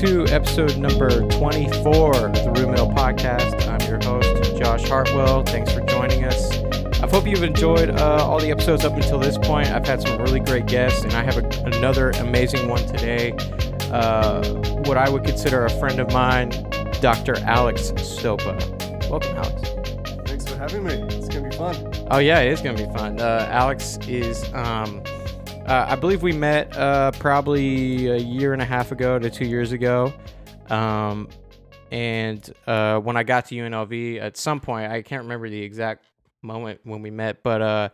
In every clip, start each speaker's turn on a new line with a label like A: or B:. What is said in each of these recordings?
A: to episode number 24 of the Rudimental Podcast. I'm your host, Josh Hartwell. Thanks for joining us. I hope you've enjoyed uh, all the episodes up until this point. I've had some really great guests, and I have a, another amazing one today. Uh, what I would consider a friend of mine, Dr. Alex Stopa. Welcome, Alex.
B: Thanks for having me. It's going to be fun.
A: Oh, yeah, it is going to be fun. Uh, Alex is. Um, uh, I believe we met uh, probably a year and a half ago to two years ago. Um, and uh, when I got to UNLV, at some point, I can't remember the exact moment when we met, but uh,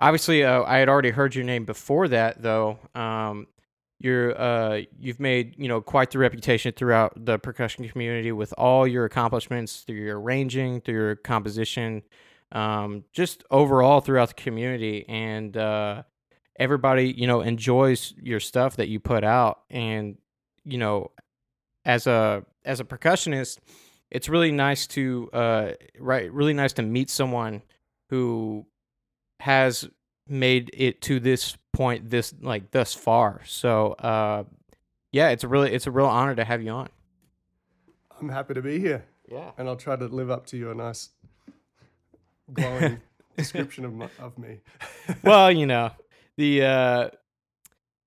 A: obviously, uh, I had already heard your name before that, though. Um, you're uh, you've made you know quite the reputation throughout the percussion community with all your accomplishments through your arranging, through your composition, um, just overall throughout the community, and everybody you know enjoys your stuff that you put out and you know as a as a percussionist it's really nice to uh right really nice to meet someone who has made it to this point this like thus far. So uh yeah it's a really it's a real honor to have you on.
B: I'm happy to be here.
A: Yeah.
B: And i'll try to live up to your nice glowing description of, my, of me.
A: Well you know the uh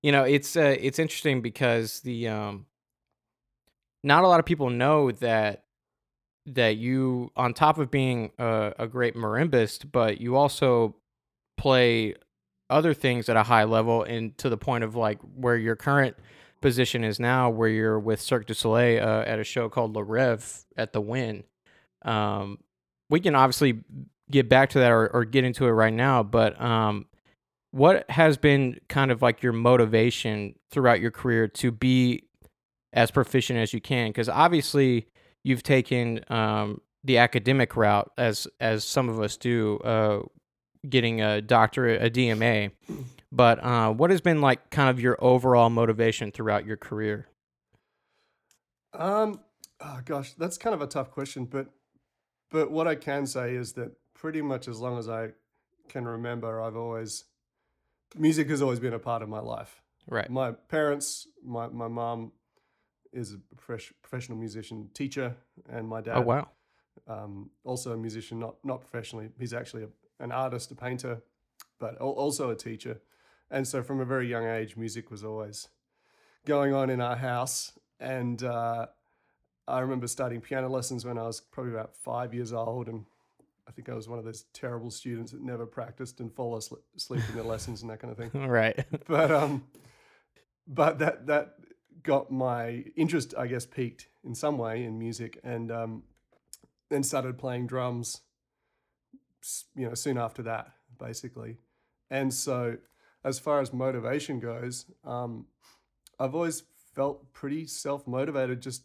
A: you know it's uh it's interesting because the um not a lot of people know that that you on top of being a, a great marimbist but you also play other things at a high level and to the point of like where your current position is now where you're with Cirque du Soleil uh, at a show called Le Rêve at the Wynn. um we can obviously get back to that or, or get into it right now but um what has been kind of like your motivation throughout your career to be as proficient as you can? Because obviously you've taken um, the academic route as as some of us do uh, getting a doctorate a dma but uh, what has been like kind of your overall motivation throughout your career?
B: Um oh gosh that's kind of a tough question but but what i can say is that pretty much as long as i can remember i've always music has always been a part of my life.
A: Right.
B: My parents, my my mom is a professional musician teacher, and my dad.
A: Oh wow.
B: Um, also a musician, not not professionally. He's actually a, an artist, a painter, but also a teacher. And so, from a very young age, music was always going on in our house. And uh, I remember starting piano lessons when I was probably about five years old, and I think I was one of those terrible students that never practiced and fall asleep in the lessons and that kind of thing.
A: Right.
B: But um, but that that got my interest, I guess, peaked in some way in music, and um, then started playing drums. You know, soon after that, basically, and so as far as motivation goes, um, I've always felt pretty self motivated, just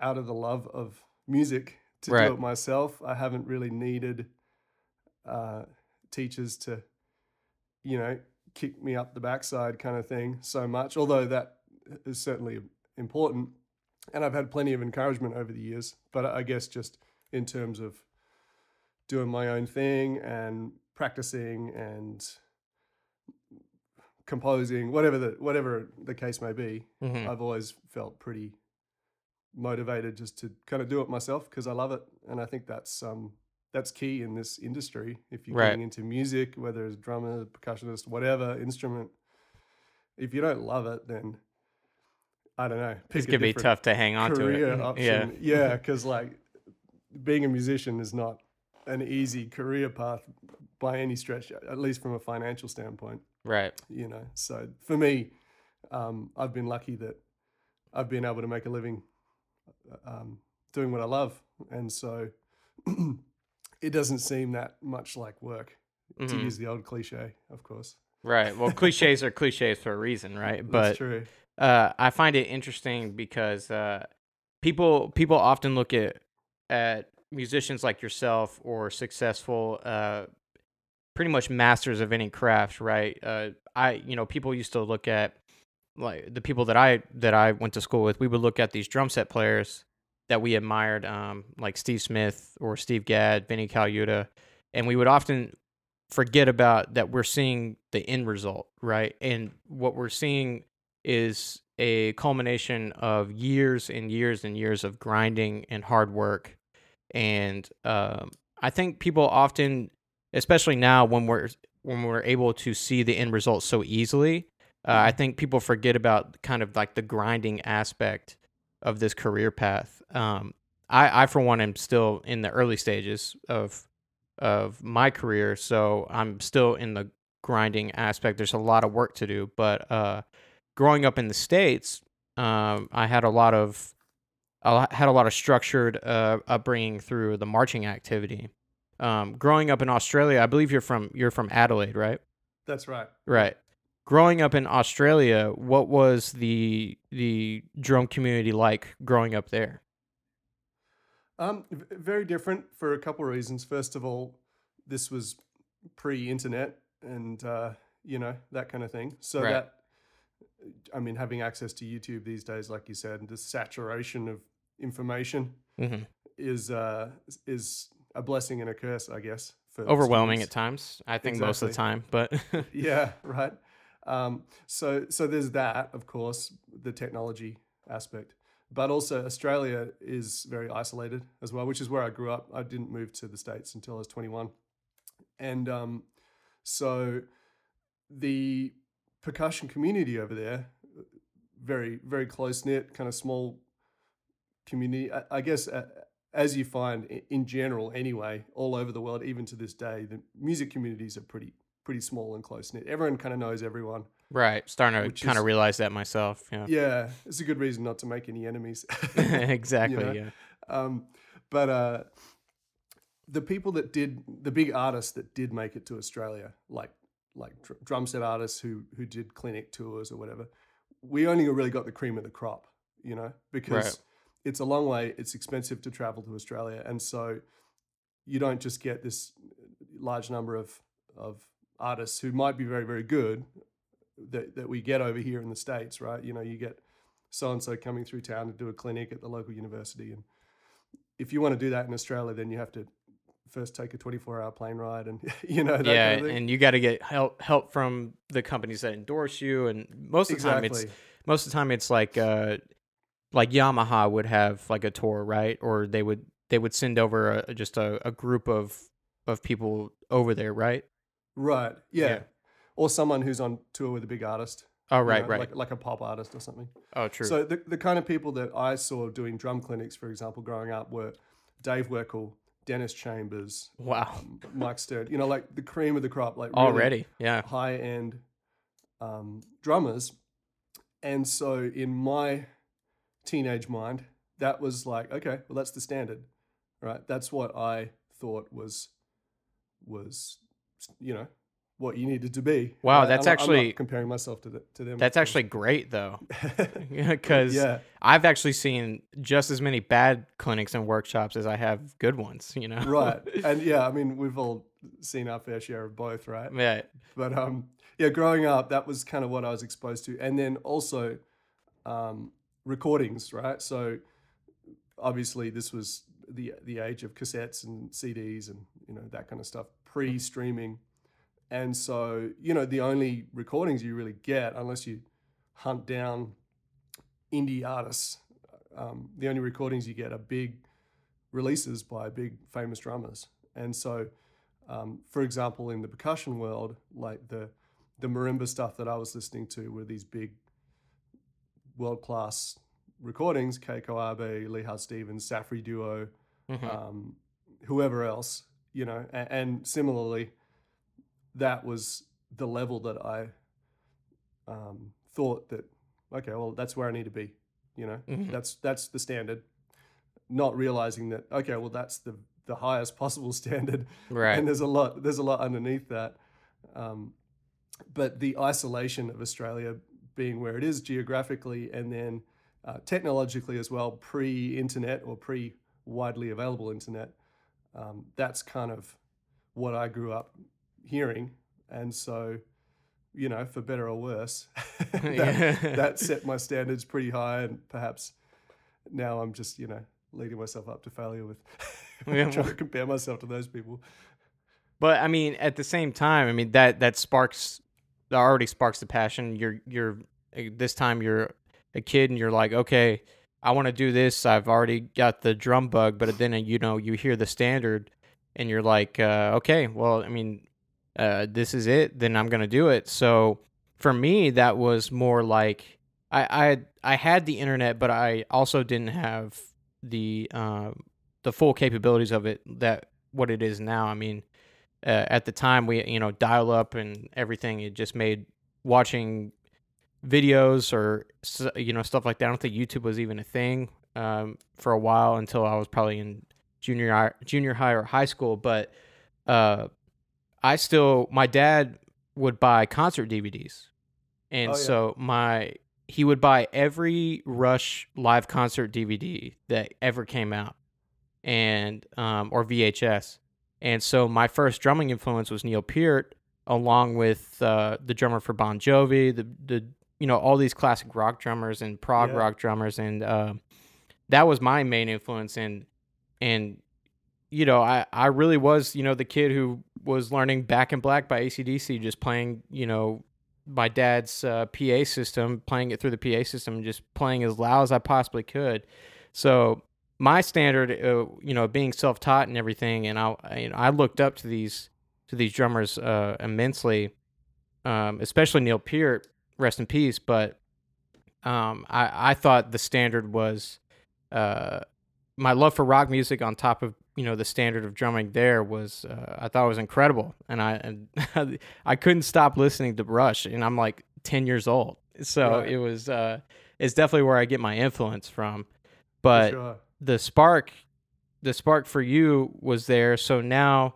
B: out of the love of music to right. do it myself. I haven't really needed uh, teachers to, you know, kick me up the backside kind of thing so much, although that is certainly important. And I've had plenty of encouragement over the years, but I guess just in terms of doing my own thing and practicing and composing, whatever the whatever the case may be, mm-hmm. I've always felt pretty motivated just to kind of do it myself because I love it, and I think that's um that's key in this industry. If you're right. getting into music, whether it's drummer, percussionist, whatever instrument, if you don't love it, then I don't know.
A: It's gonna be tough to hang on to it.
B: Option. Yeah, yeah, because like being a musician is not an easy career path by any stretch, at least from a financial standpoint.
A: Right.
B: You know, so for me, um, I've been lucky that I've been able to make a living um, doing what I love, and so it doesn't seem that much like work. Mm-hmm. To use the old cliche, of course.
A: Right. Well, cliches are cliches for a reason, right? But
B: That's true.
A: Uh, I find it interesting because uh, people people often look at at musicians like yourself or successful, uh, pretty much masters of any craft, right? Uh, I you know people used to look at like the people that I that I went to school with, we would look at these drum set players that we admired, um, like Steve Smith or Steve Gadd, Vinnie Colaiuta, and we would often forget about that we're seeing the end result, right? And what we're seeing is a culmination of years and years and years of grinding and hard work. And um, I think people often, especially now when we're when we're able to see the end result so easily, uh, I think people forget about kind of like the grinding aspect of this career path. Um, I, I for one am still in the early stages of of my career, so I'm still in the grinding aspect. There's a lot of work to do, but uh, growing up in the states, um, I had a lot of I had a lot of structured uh, upbringing through the marching activity. Um, growing up in Australia, I believe you're from you're from Adelaide, right?
B: That's right.
A: Right. Growing up in Australia, what was the the drum community like growing up there?
B: Um, very different for a couple of reasons. First of all, this was pre-internet and uh, you know that kind of thing. So
A: Right.
B: that, I mean, having access to YouTube these days, like you said, the saturation of information
A: hmm
B: is uh, is a blessing and a curse, I guess. For
A: Overwhelming at times, I think most of the time, but
B: yeah, right. Um, so so there's that, of course, the technology aspect, but also Australia is very isolated as well, which is where I grew up. I didn't move to the states until I was 21, and um, so the percussion community over there, very very close knit, kind of small community. I, I guess. Uh, as you find in general, anyway, all over the world, even to this day, the music communities are pretty pretty small and close knit. Everyone kind of knows everyone.
A: right, starting to kind of realize that myself. Yeah,
B: Yeah, it's a good reason not to make any enemies.
A: exactly.
B: know?
A: Yeah.
B: um, but uh, the people that did the big artists that did make it to Australia, like like dr- drum set artists who who did clinic tours or whatever, we only really got the cream of the crop, you know, because
A: Right.
B: it's a long way. It's expensive to travel to Australia, and so you don't just get this large number of of artists who might be very very good that that we get over here in the states, right? You know, you get so and so coming through town to do a clinic at the local university, and if you want to do that in Australia, then you have to first take a 24 hour plane ride and you know that
A: yeah,
B: kind of thing.
A: and you got to get help help from the companies that endorse you, and most of the time it's most of the time it's like uh like Yamaha would have like a tour, right? Or they would they would send over a, just a, a group of of people over there, right?
B: Right yeah.
A: Yeah.
B: or someone who's on tour with a big artist
A: Oh,
B: you
A: right,
B: know,
A: right.
B: like, like a pop artist or something
A: oh, true.
B: so the, the kind of people that i saw doing drum clinics for example growing up were dave weckl dennis chambers
A: wow,
B: um, mike stern you know like the cream of the crop like really
A: already, yeah,
B: high end um, drummers. And so in my teenage mind, that was like, okay, well, that's the standard, right? That's what I thought was, was, you know, what you needed to be.
A: Wow, that's
B: I'm not- I'm not
A: actually-
B: comparing myself to, the, to them.
A: that's actually great though, because
B: yeah,
A: I've actually seen just as many bad clinics and workshops as I have good ones. You know,
B: right. And yeah, I mean, we've all seen our fair share of both, right?
A: yeah,
B: but um yeah growing up that was kind of what i was exposed to and then also um recordings right so obviously this was the the age of cassettes and cds and you know that kind of stuff pre-streaming. And so you know the only recordings you really get unless you hunt down indie artists um, the only recordings you get are big releases by big famous drummers. And so um, for example, in the percussion world, like the the marimba stuff that I was listening to were these big world class recordings, Keiko Abe, Leigh Howard Stevens, Safri Duo,
A: Mhm.
B: um, whoever else, you know, and, and similarly, that was the level that I um, thought that okay, well, that's where I need to be, you know,
A: Mhm.
B: that's that's the standard. Not realizing that okay, well, that's the the highest possible standard,
A: right.
B: and there's a lot there's a lot underneath that. Um, but the isolation of Australia being where it is geographically and then uh, technologically as well, pre-internet or pre-widely available internet, um, that's kind of what I grew up hearing, and so you know, for better or worse, that,
A: Yeah.
B: that set my standards pretty high, and perhaps now I'm just you know leading myself up to failure with
A: Yeah,
B: trying to compare myself to those people.
A: But I mean, at the same time, I mean that that sparks that already sparks the passion. You're you're uh, this time you're a kid and you're like, okay, I want to do this. I've already got the drum bug, but then you know you hear the standard and you're like, uh, okay, well, I mean, uh, this is it. Then I'm gonna do it. So for me, that was more like I I I had the internet, but I also didn't have the um, the full capabilities of it that what it is now. I mean, uh, at the time we you know dial up and everything. It just made watching videos or you know stuff like that. I don't think YouTube was even a thing um, for a while until I was probably in junior high, junior high or high school. But uh, I still my dad would buy concert DVDs, and
B: Oh, yeah.
A: so my he would buy every Rush live concert DVD that ever came out, and um, or VHS. And so my first drumming influence was Neil Peart, along with uh, the drummer for Bon Jovi, the the you know all these classic rock drummers and prog
B: Yeah.
A: rock drummers, and uh, that was my main influence. And and you know I I really was you know the kid who was learning Back in Black by ACDC, just playing you know my dad's uh, PA system, playing it through the PA system, and just playing as loud as I possibly could. So my standard, uh, you know, being self-taught and everything, and I, you know, I looked up to these to these drummers uh, immensely, um, especially Neil Peart, rest in peace. But um, I, I thought the standard was uh, my love for rock music on top of you know the standard of drumming. There was uh, I thought it was incredible, and I and I couldn't stop listening to Rush, and I'm like ten years old, so
B: Right.
A: it was uh, it's definitely where I get my influence from. But
B: sure.
A: the spark the spark for you was there so now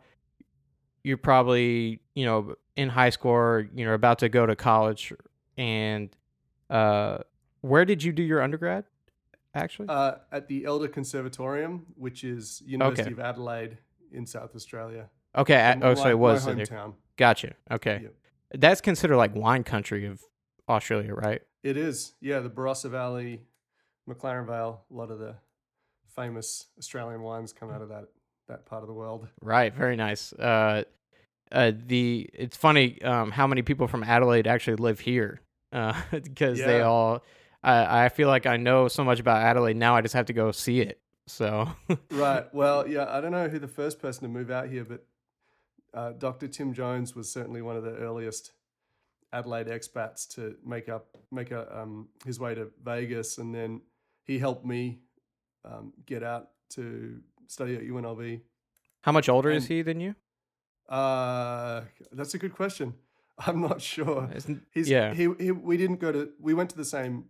A: you're probably you know in high school or you know about to go to college and uh where did you do your undergrad actually
B: Uh, at the Elder Conservatorium, which is University of Adelaide in South Australia.
A: okay at, oh
B: My-
A: so it
B: my
A: was there.
B: hometown.
A: gotcha okay
B: Yep.
A: that's considered like wine country of australia right
B: It is, yeah, the Barossa Valley, McLaren Vale. A lot of the famous Australian wines come out of that that part of the world.
A: Right, very nice. Uh, uh, the it's funny um, how many people from Adelaide actually live here because they
B: Yeah.
A: all. I I feel like I know so much about Adelaide now. I just have to go see it. So
B: Right. Well, yeah, I don't know who the first person to move out here, but uh, Dr. Tim Jones was certainly one of the earliest Adelaide expats to make up make a, um, his way to Vegas, and then he helped me um, get out to study at UNLV.
A: how much older is he than you?
B: Uh, that's a good question. I'm not sure. He's,
A: yeah.
B: He, he we didn't go to we went to the same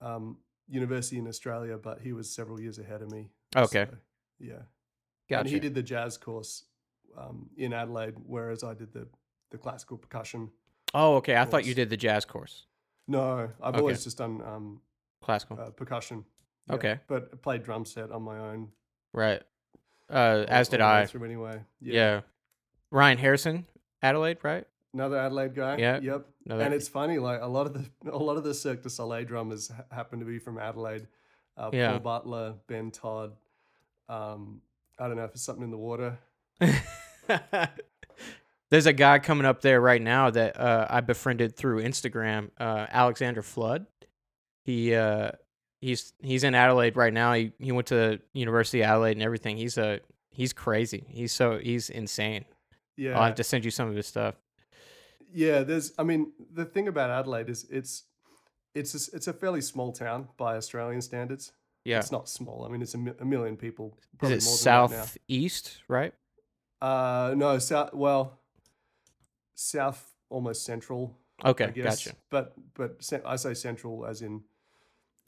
B: um, university in Australia, but he was several years ahead of me.
A: Okay.
B: so, yeah.
A: Gotcha.
B: And he did the jazz course um, in Adelaide, whereas I did the the classical percussion.
A: oh, okay. I thought you did the jazz course,
B: No, I've
A: Okay.
B: always just done um,
A: classical.
B: uh, percussion.
A: Okay.
B: but I played drum set on my own.
A: right. Uh, as did
B: all the way
A: I.
B: Through anyway.
A: Yeah. Ryan Harrison, Adelaide, right?
B: Another Adelaide guy.
A: Yeah.
B: Yep.
A: No,
B: and it's funny, like a lot of the a lot of the Cirque du Soleil drummers happen to be from Adelaide. Uh,
A: Yeah.
B: Paul Butler, Ben Todd. Um, I don't know if it's something in the water.
A: There's a guy coming up there right now that uh, I befriended through Instagram, uh, Alexander Flood. He uh, he's he's in Adelaide right now. He he went to University of Adelaide and everything. He's a he's crazy. He's so he's insane.
B: Yeah.
A: I'll have to send you some of his stuff.
B: Yeah, there's. I mean, the thing about Adelaide is it's it's a, it's a fairly small town by Australian standards.
A: Yeah.
B: It's not small. I mean, it's a, mi- a million people.
A: Is it
B: more than now.
A: southeast, right?
B: Uh, no, south. Well, south, almost central.
A: Okay, gotcha.
B: But but I say central as in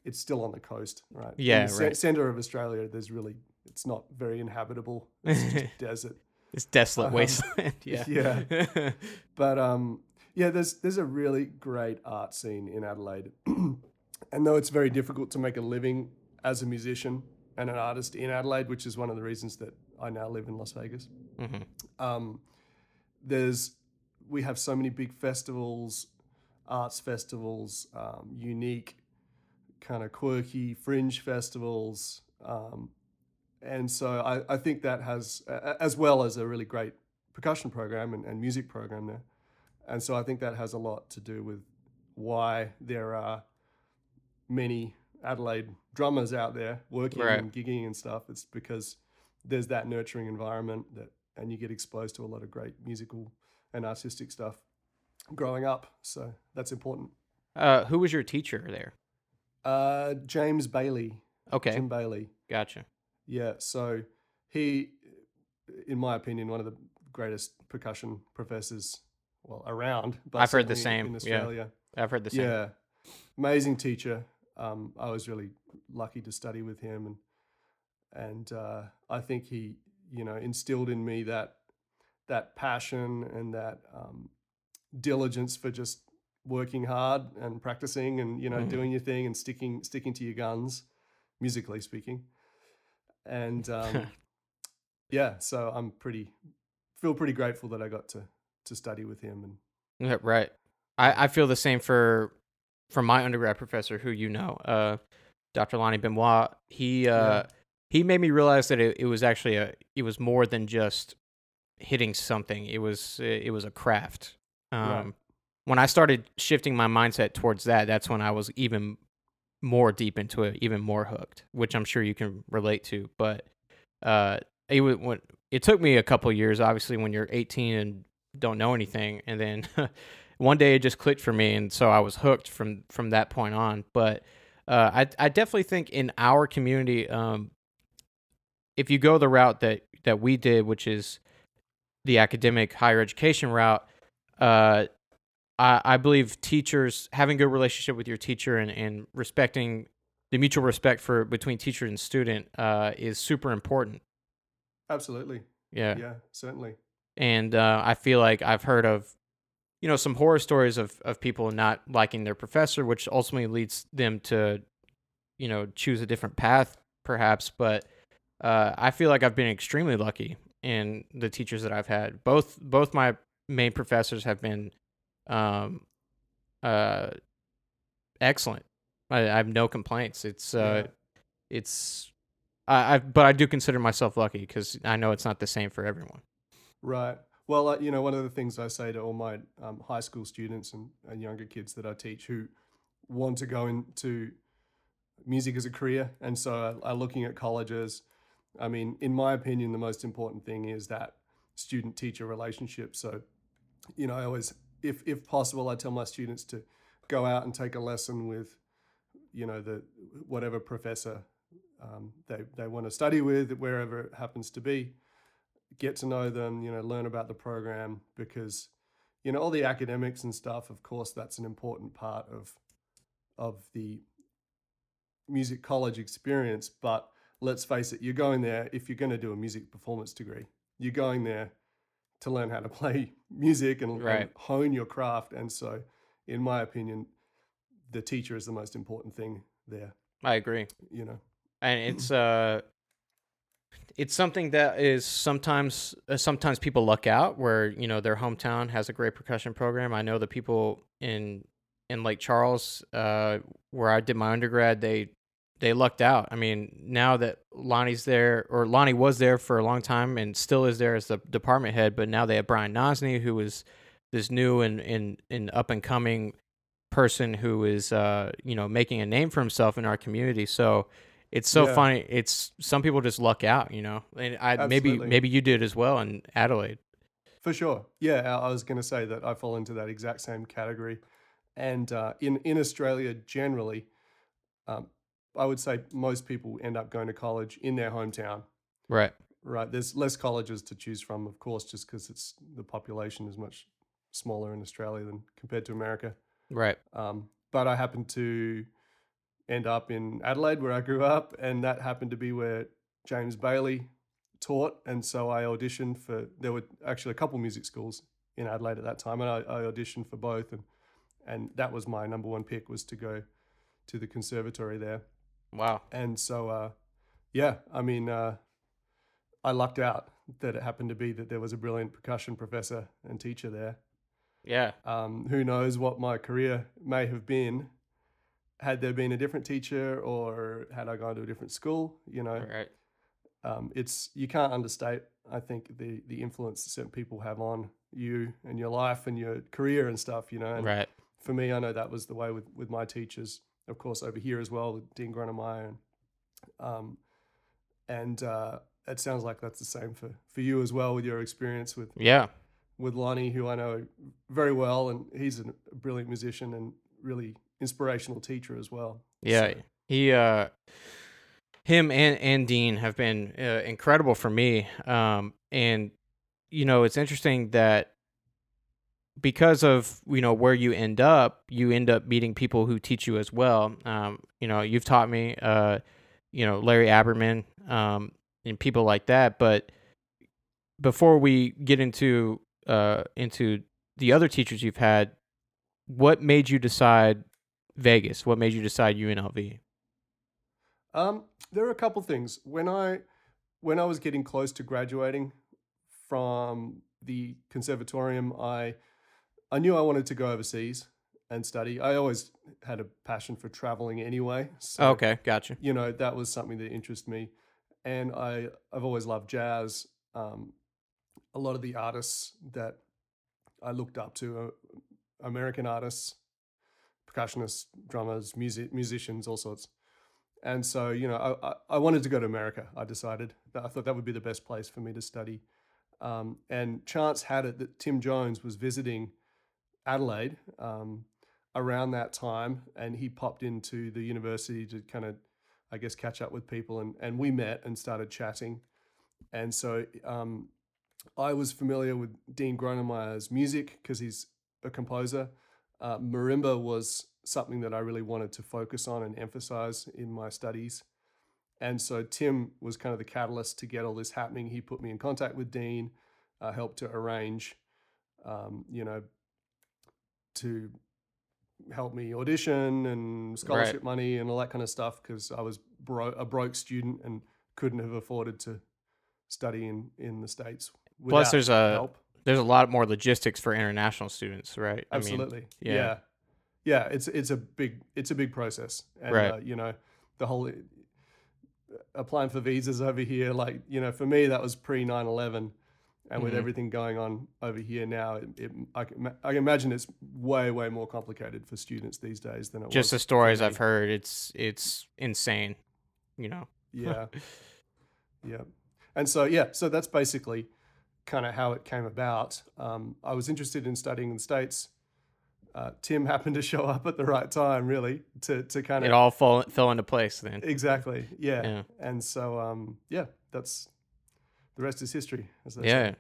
B: it's still on the coast, right? In
A: Yeah,
B: the
A: right.
B: Center of Australia, there's really it's not very inhabitable. It's just desert.
A: It's desolate
B: Um,
A: wasteland. Yeah.
B: yeah. But um, yeah, there's there's a really great art scene in Adelaide, and though it's very difficult to make a living as a musician and an artist in Adelaide, which is one of the reasons that I now live in Las Vegas.
A: Mhm.
B: Um, there's we have so many big festivals, arts festivals, um, unique, kind of quirky fringe festivals. Um, and so I, I think that has, a- as well as a really great percussion program and, and music program there. And so I think that has a lot to do with why there are many Adelaide drummers out there working
A: Right.
B: and gigging and stuff. It's because there's that nurturing environment that, and you get exposed to a lot of great musical and artistic stuff growing up. So that's important.
A: Uh, who was your teacher there?
B: Uh, James Bailey,
A: Okay,
B: Jim Bailey.
A: gotcha.
B: Yeah, so he, in my opinion, one of the greatest percussion professors, well, around. But
A: I've heard the same,
B: in
A: yeah.
B: Australia.
A: I've heard the same.
B: Yeah, amazing teacher. Um, I was really lucky to study with him, and and uh, I think he, you know, instilled in me that that passion and that um, diligence for just working hard and practicing and you know
A: Mhm.
B: doing your thing and sticking sticking to your guns, musically speaking. And um, yeah, so I'm pretty feel pretty grateful that I got to to study with him and
A: Yeah, right. I, I feel the same for for my undergrad professor, who you know, uh, Dr. Lonnie Benoit. He uh,
B: Yeah.
A: he made me realize that it, it was actually a it was more than just hitting something. It was it was a craft. Um,
B: Right.
A: When I started shifting my mindset towards that, that's when I was even more deep into it, even more hooked, which I'm sure you can relate to. But uh, it when it took me a couple years, obviously, when you're 18 and don't know anything, and then one day it just clicked for me, and so I was hooked from from that point on. But uh, I I definitely think in our community, um, if you go the route that that we did, which is the academic higher education route, uh, I, I believe teachers having a good relationship with your teacher and, and respecting the mutual respect for between teacher and student uh, is super important.
B: absolutely,
A: Yeah,
B: yeah, certainly.
A: and uh, I feel like I've heard of you know some horror stories of of people not liking their professor, which ultimately leads them to you know choose a different path, perhaps. But uh, I feel like I've been extremely lucky in the teachers that I've had. Both both my main professors have been um, uh, excellent. I, I have no complaints. It's uh,
B: Yeah.
A: it's I, I but I do consider myself lucky because I know it's not the same for everyone.
B: Right. Well, uh, you know, one of the things I say to all my um, high school students and, and younger kids that I teach who want to go into music as a career and so are, are looking at colleges, I mean, in my opinion, the most important thing is that student teacher relationship. So, you know, I always, if, if possible, I tell my students to go out and take a lesson with, you know, the whatever professor um, they, they want to study with, wherever it happens to be get to know them, you know, learn about the program because, you know, all the academics and stuff, of course, that's an important part of of the music college experience. But let's face it, you're going there if you're going to do a music performance degree. You're going there to learn how to play music and, and hone your craft. And so, in my opinion, the teacher is the most important thing there.
A: I agree.
B: You know,
A: and it's uh it's something that is sometimes uh, sometimes people luck out where you know their hometown has a great percussion program i know the people in in lake charles uh where i did my undergrad they they lucked out i mean now that lonnie's there or lonnie was there for a long time and still is there as the department head but now they have brian nozny who is this new and and, and up and coming person who is uh you know making a name for himself in our community so it's so
B: Yeah.
A: funny. It's some people just luck out, you know. And I maybe
B: Absolutely.
A: maybe you did as well in Adelaide.
B: For sure. Yeah, I I was going to say that I fall into that exact same category. And uh, in, in Australia, generally, um, I would say most people end up going to college in their hometown,
A: Right.
B: right? There's less colleges to choose from, of course, just because it's the population is much smaller in Australia than compared to America.
A: Right.
B: Um, but I happened to end up in Adelaide, where I grew up, and that happened to be where James Bailey taught. And so I auditioned for. There were actually a couple music schools in Adelaide at that time, and I, I auditioned for both, and and that was my number one pick was to go to the conservatory there.
A: Wow.
B: And so, uh, yeah, I mean, uh, I lucked out that it happened to be that there was a brilliant percussion professor and teacher there.
A: Yeah.
B: Um, who knows what my career may have been had there been a different teacher or had I gone to a different school. You know,
A: Right.
B: um, it's you can't understate. I think the the influence that certain people have on you and your life and your career and stuff. You know, and
A: Right.
B: for me, I know that was the way with with my teachers of course, over here as well with Dean Gronemeyer. And, um, and uh, it sounds like that's the same for, for you as well with your experience with,
A: Yeah.
B: with Lonnie, who I know very well. And he's a brilliant musician and really inspirational teacher as well.
A: Yeah,
B: So-
A: he, uh, him and and Dean have been uh, incredible for me. Um, and you know, it's interesting that because of you know where you end up, you end up meeting people who teach you as well. Um, you know, you've taught me, uh, you know, Larry Aberman, um, and people like that. But before we get into uh into the other teachers you've had, what made you decide Vegas? What made you decide UNLV?
B: Um, there are a couple things. When I when I was getting close to graduating from the conservatorium, I I knew I wanted to go overseas and study. I always had a passion for traveling anyway. So,
A: okay, gotcha.
B: You know, that was something that interested me. And I, I've always loved jazz. Um, a lot of the artists that I looked up to, uh, American artists, percussionists, drummers, music, musicians, all sorts. And so, you know, I, I, I wanted to go to America. I decided that I thought that would be the best place for me to study. Um, and chance had it that Tim Jones was visiting Adelaide um, around that time, and he popped into the university to kind of, I guess, catch up with people, and and we met and started chatting, and so um, I was familiar with Dean Gronemeyer's music because he's a composer. Uh, marimba was something that I really wanted to focus on and emphasize in my studies. And so Tim was kind of the catalyst to get all this happening. He put me in contact with Dean, uh, helped to arrange, um, you know, to help me audition and scholarship money and all that kind of stuff because I was bro- a broke student and couldn't have afforded to study in, in the States.
A: Plus, there's a
B: help.
A: there's a lot more logistics for international students, right? I mean,
B: Absolutely.
A: yeah.
B: yeah. yeah. it's it's a big it's a big process. And
A: Right.
B: uh, you know, the whole applying for visas over here like, you know, for me that was pre 9/11 and with
A: Mhm.
B: everything going on over here now, it, it, I, can, I can imagine it's way way more complicated for students these days than it was.
A: just the stories. I've heard, it's it's insane. You know.
B: Yeah. yeah. And so, yeah, so that's basically kind of how it came about. Um, I was interested in studying in the States. Uh, Tim happened to show up at the right time, really, to, to kind of It
A: all fall, fell into place then.
B: Exactly. Yeah.
A: Yeah.
B: And so, um, yeah, that's the rest is history. As they say.
A: Yeah.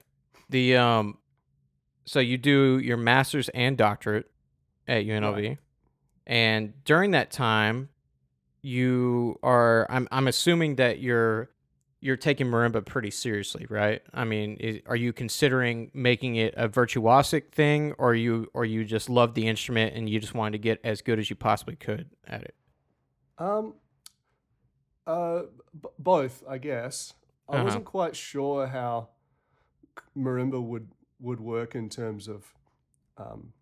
A: The um, so you do your master's and doctorate at UNLV, and during that time, you are. I'm I'm assuming that you're you're taking marimba pretty seriously, right? I mean, is, are you considering making it a virtuosic thing, or you or you just love the instrument and you just wanted to get as good as you possibly could at it?
B: Um, uh, b- both, I guess. I
A: Uh-huh.
B: wasn't quite sure how marimba would would work in terms of um,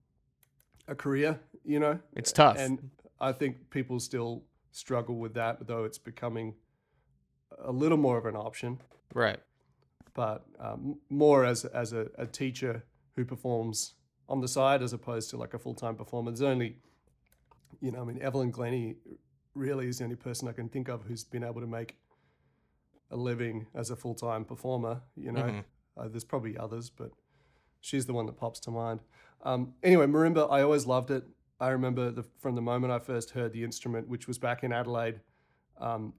B: a career. You know,
A: It's tough.
B: and I think people still struggle with that, though it's becoming a little more of an option.
A: Right.
B: But um, more as as a, a teacher who performs on the side as opposed to like a full time performer. There's only, you know, I mean, Evelyn Glennie really is the only person I can think of who's been able to make a living as a full time performer. You know,
A: Mhm.
B: uh, there's probably others, but she's the one that pops to mind. Um, anyway, marimba, I always loved it. I remember the, from the moment I first heard the instrument, which was back in Adelaide. Um,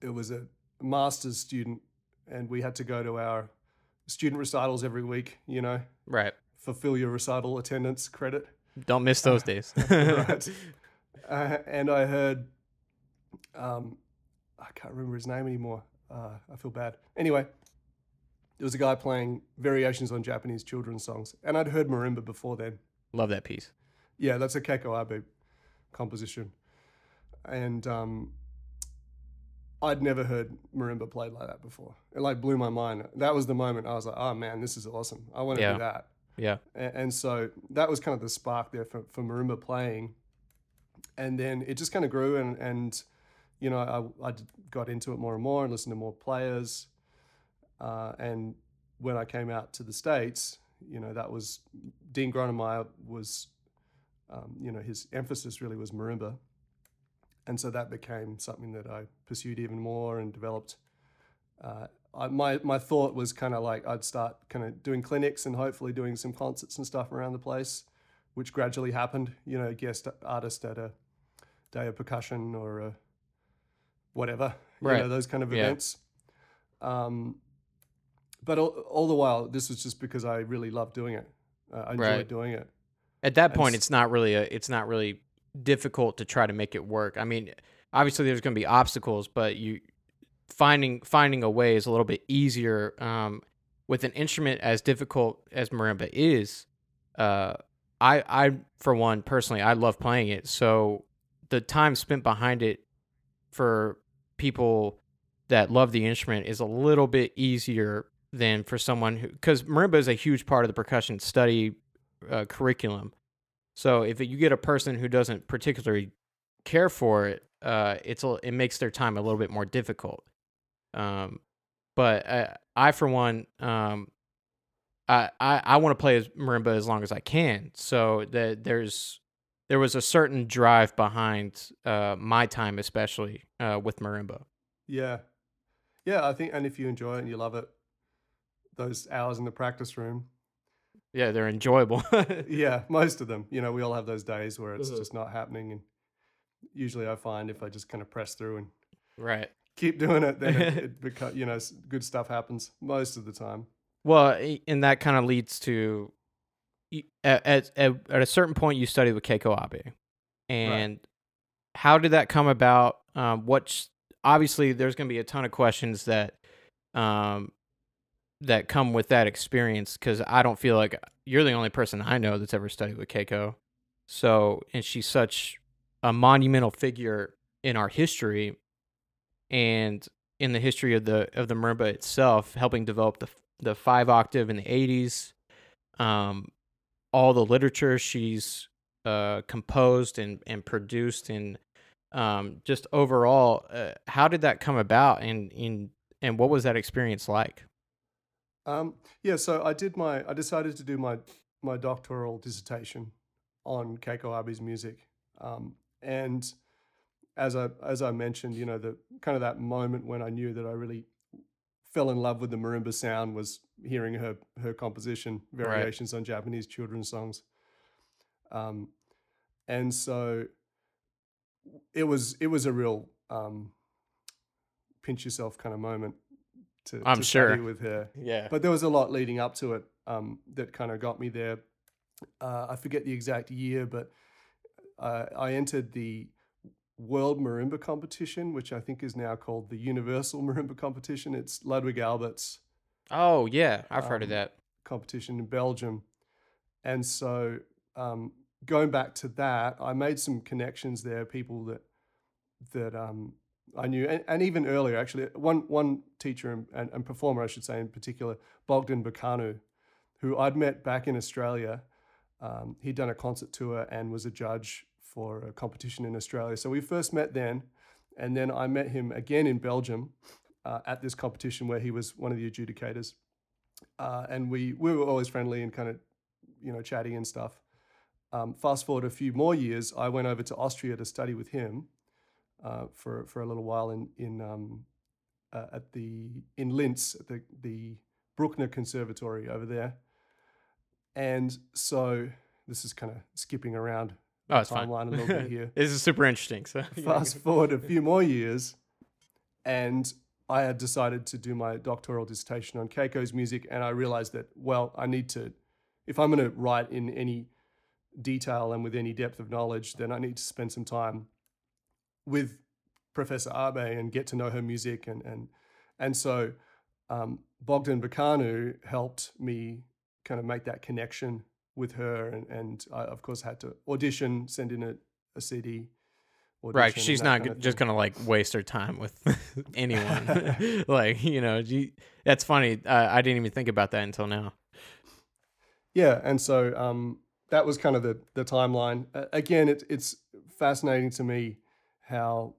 B: it was a master's student, and we had to go to our student recitals every week. You know,
A: Right.
B: fulfill your recital attendance credit.
A: Don't miss those days.
B: right. Uh, and I heard, um, I can't remember his name anymore. Uh, I feel bad. Anyway, there was a guy playing variations on Japanese children's songs, and I'd heard marimba before then.
A: Love that piece.
B: Yeah, that's a Keiko Abe composition, and um, I'd never heard marimba played like that before. It like blew my mind. That was the moment I was like, "Oh man, this is awesome! I want to
A: Yeah.
B: do that."
A: Yeah.
B: and, and so that was kind of the spark there for, for marimba playing and then it just kind of grew and, and you know I got into it more and more and listened to more players uh, and when i came out to the states you know that was dean gronemeyer was um, you know his emphasis really was marimba and so that became something that I pursued even more and developed. Uh, I, my my thought was kind of like I'd start kind of doing clinics and hopefully doing some concerts and stuff around the place, which gradually happened. You know, guest artist at a day of percussion or a whatever, you
A: Right.
B: know, those kind of
A: Yeah.
B: events. Um, but all, all the while, this was just because I really loved doing it. Uh, I enjoyed
A: Right.
B: doing it.
A: At that point,
B: s-
A: it's not really a, it's not really difficult to try to make it work. I mean, obviously there's going to be obstacles, but you finding finding a way is a little bit easier. Um, with an instrument as difficult as marimba is, uh, I I for one personally I love playing it. So the time spent behind it for people that love the instrument is a little bit easier than for someone who because marimba is a huge part of the percussion study uh, curriculum. So if you get a person who doesn't particularly care for it, uh, it's a, it makes their time a little bit more difficult. Um, but uh, I, for one, um, I I, I want to play as marimba as long as I can. So that there's there was a certain drive behind uh, my time, especially uh, with marimba.
B: Yeah. Yeah, I think, and if you enjoy it and you love it, those hours in the practice room,
A: Yeah, they're enjoyable.
B: yeah, most of them, you know, we all have those days where it's
A: Mhm.
B: just not happening. And usually I find if I just kind of press through and
A: right.
B: keep doing it, then it, it becomes, you know, good stuff happens most of the time.
A: Well, and that kind of leads to y- at, at at a certain point you studied with Keiko Abe, and how did that come about? Um, what sh- obviously there's going to be a ton of questions that um that come with that experience because I don't feel like you're the only person I know that's ever studied with Keiko. So, and she's such a monumental figure in our history and in the history of the of the marimba itself, helping develop the the five octave in the 80s, um, all the literature she's uh, composed and and produced, and um, just overall, uh, how did that come about, and in and what was that experience like?
B: Um, yeah, so I did my, I decided to do my, my doctoral dissertation on Keiko Abe's music. Um, and as I, as I mentioned, you know, the kind of that moment when I knew that I really fell in love with the marimba sound was hearing her, her composition,
A: Right.
B: variations on Japanese children's songs. Um, and so it was, it was a real, um, pinch yourself kind of moment to,
A: I'm
B: to
A: sure.
B: study with her
A: Yeah,
B: but there was a lot leading up to it um, that kind of got me there. Uh, I forget the exact year, but uh, I entered the World Marimba Competition, which I think is now called the Universal Marimba Competition. It's Ludwig Albert's
A: Oh yeah, I've heard of
B: Um,
A: that.
B: competition in Belgium. And so um, going back to that, I made some connections there, people that that um, I knew, and, and even earlier actually, one one teacher and, and, and performer, I should say in particular, Bogdan Bacanu, who I'd met back in Australia. Um, he'd done a concert tour and was a judge for a competition in Australia. So we first met then, and then I met him again in Belgium uh, at this competition where he was one of the adjudicators uh, and we we were always friendly and kind of you know chatty and stuff. Um, fast forward a few more years, I went over to Austria to study with him uh, for for a little while in in um, uh, at the in Linz at the the Bruckner Conservatory over there. And so this is kind of skipping around
A: Oh, it's fine.
B: timeline a little bit here
A: this is super interesting. So
B: fast forward a few more years, and I had decided to do my doctoral dissertation on Keiko's music, and I realized that well, I need to, if I'm going to write in any detail and with any depth of knowledge, then I need to spend some time with Professor Abe and get to know her music, and and and so um, Bogdan Bacanu helped me kind of make that connection with her, and and I of course had to audition, send in a, a CD.
A: right, she's not
B: kind
A: g-
B: of
A: just
B: thing.
A: gonna like waste her time with anyone. like you know, she, that's funny. Uh, I didn't even think about that until now.
B: Yeah, and so um, that was kind of the the timeline. Uh, again, it, it's fascinating to me how,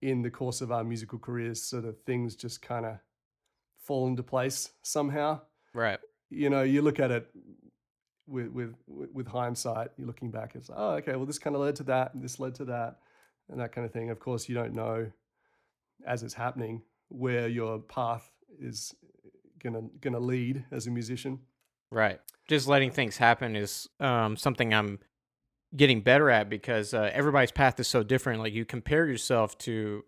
B: in the course of our musical careers, sort of things just kind of fall into place somehow.
A: Right.
B: You know, you look at it with with with hindsight. You're looking back, it's like, oh, okay, well, this kind of led to that, and this led to that, and that kind of thing. Of course, you don't know as it's happening where your path is gonna gonna lead as a musician.
A: Right. Just letting things happen is um, something I'm getting better at because uh, everybody's path is so different. Like you compare yourself to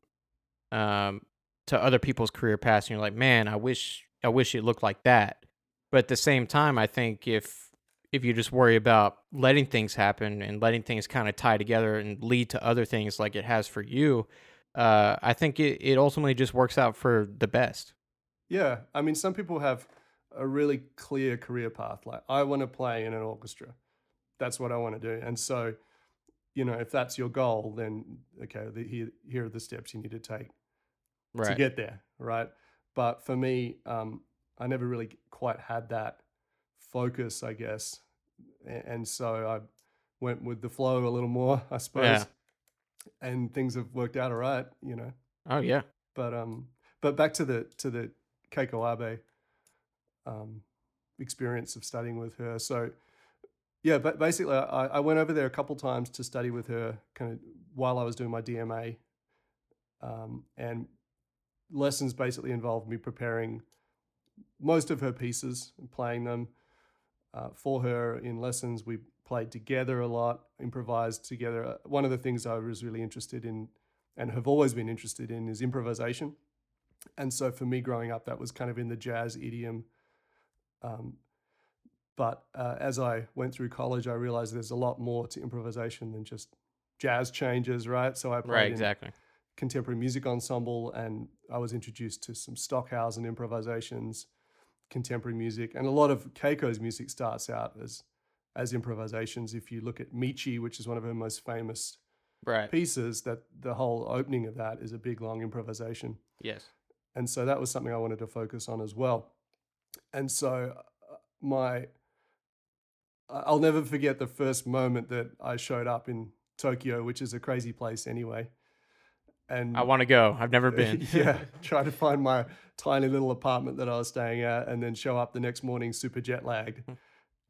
A: um, to other people's career paths, and you're like, man, I wish I wish it looked like that. But at the same time, I think if if you just worry about letting things happen and letting things kind of tie together and lead to other things like it has for you, uh, I think it, it ultimately just works out for the best.
B: Yeah, I mean, some people have a really clear career path. Like, I want to play in an orchestra. That's what I want to do. And so, you know, if that's your goal, then okay, the, here here are the steps you need to take
A: Right.
B: to get there, right? But for me, um, I never really quite had that focus, I guess, and so I went with the flow a little more, I suppose.
A: Yeah.
B: And things have worked out all right, you know.
A: oh yeah.
B: But um, but back to the to the Keiko Abe um, experience of studying with her. So yeah, but basically, I, I went over there a couple times to study with her, kind of while I was doing my DMA, um, and lessons basically involved me preparing most of her pieces and playing them uh, for her in lessons. We played together a lot, improvised together. Uh, One of the things I was really interested in and have always been interested in is improvisation. And so for me growing up, that was kind of in the jazz idiom. Um, but uh, as I went through college, I realized there's a lot more to improvisation than just jazz changes, right? So I played
A: Right.
B: in
A: Exactly.
B: contemporary music ensemble and I was introduced to some Stockhausen improvisations, contemporary music, and a lot of Keiko's music starts out as as improvisations. If you look at Michi, which is one of her most famous
A: Right.
B: pieces, that the whole opening of that is a big long improvisation.
A: Yes.
B: And so that was something I wanted to focus on as well. And so uh, my I'll never forget the first moment that I showed up in Tokyo, which is a crazy place anyway. And
A: I want to go. I've never been.
B: yeah, try to find my tiny little apartment that I was staying at, and then show up the next morning super jet lagged
A: Hmm.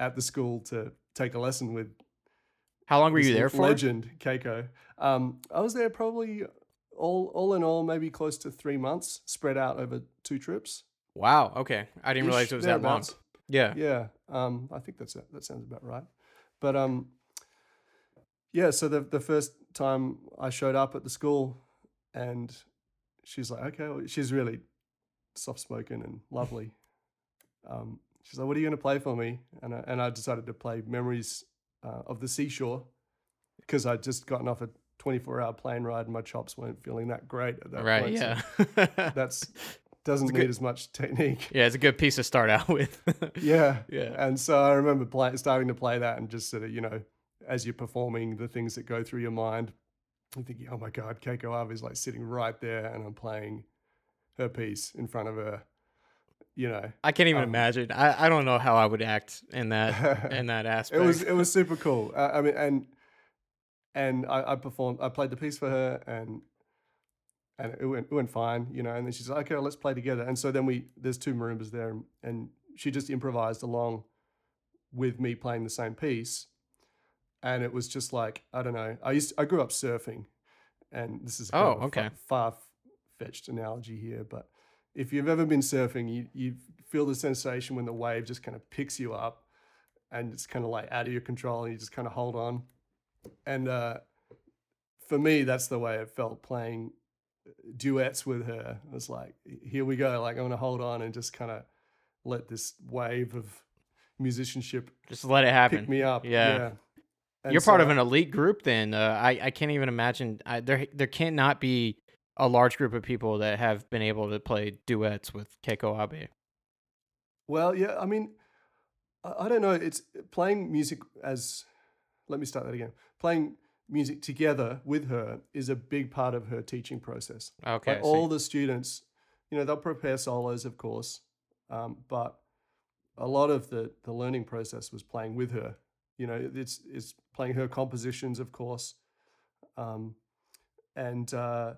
B: at the school to take a lesson with
A: How long were you there for?
B: legend Keiko. Um, I was there probably all all in all maybe close to three months, spread out over two trips.
A: Wow. Okay. I didn't realize it was that long. Yeah.
B: Yeah, um, I think that's that sounds about right. But um, yeah, so the the first time I showed up at the school, and she's like, okay, well, she's really soft spoken and lovely. Um, she's like, what are you going to play for me? And I, and I decided to play Memories uh, of the Seashore because I'd just gotten off a 24 hour plane ride and my chops weren't feeling that great at that
A: Right.
B: point. so
A: Yeah.
B: that's doesn't need
A: good-
B: as much technique.
A: yeah. It's a good piece to start out with.
B: Yeah.
A: Yeah.
B: And so I remember play, starting to play that and just sort of, you know, as you're performing the things that go through your mind, I'm thinking, oh my God, Keiko Abe is like sitting right there and I'm playing her piece in front of her, you know.
A: I can't even
B: Um,
A: imagine. I, I don't know how I would act in that in that aspect.
B: it was it was super cool. Uh, I mean, and and I, I performed, I played the piece for her and and it went, it went fine, you know. And then she's like, okay, let's play together. And so then we, there's two marimbas there, and she just improvised along with me playing the same piece. And it was just like, I don't know. I used, I grew up surfing, and this is
A: Oh, okay.
B: far fetched analogy here, but if you've ever been surfing, you you feel the sensation when the wave just kind of picks you up, and it's kind of like out of your control, and you just kind of hold on. And uh, for me, that's the way it felt playing duets with her. It was like, here we go. Like I'm gonna hold on and just kind of let this wave of musicianship
A: Just let it happen.
B: pick me up.
A: Yeah.
B: And
A: You're part of an elite group. Then uh, I I can't even imagine. I, there there cannot be a large group of people that have been able to play duets with Keiko Abe.
B: Well, yeah, I mean, I, I don't know. It's playing music as, let me start that again. Playing music together with her is a big part of her teaching process.
A: Okay.
B: Like all the students, you know, they'll prepare solos, of course, um, but a lot of the the learning process was playing with her. You know, it's it's playing her compositions, of course, um, and uh,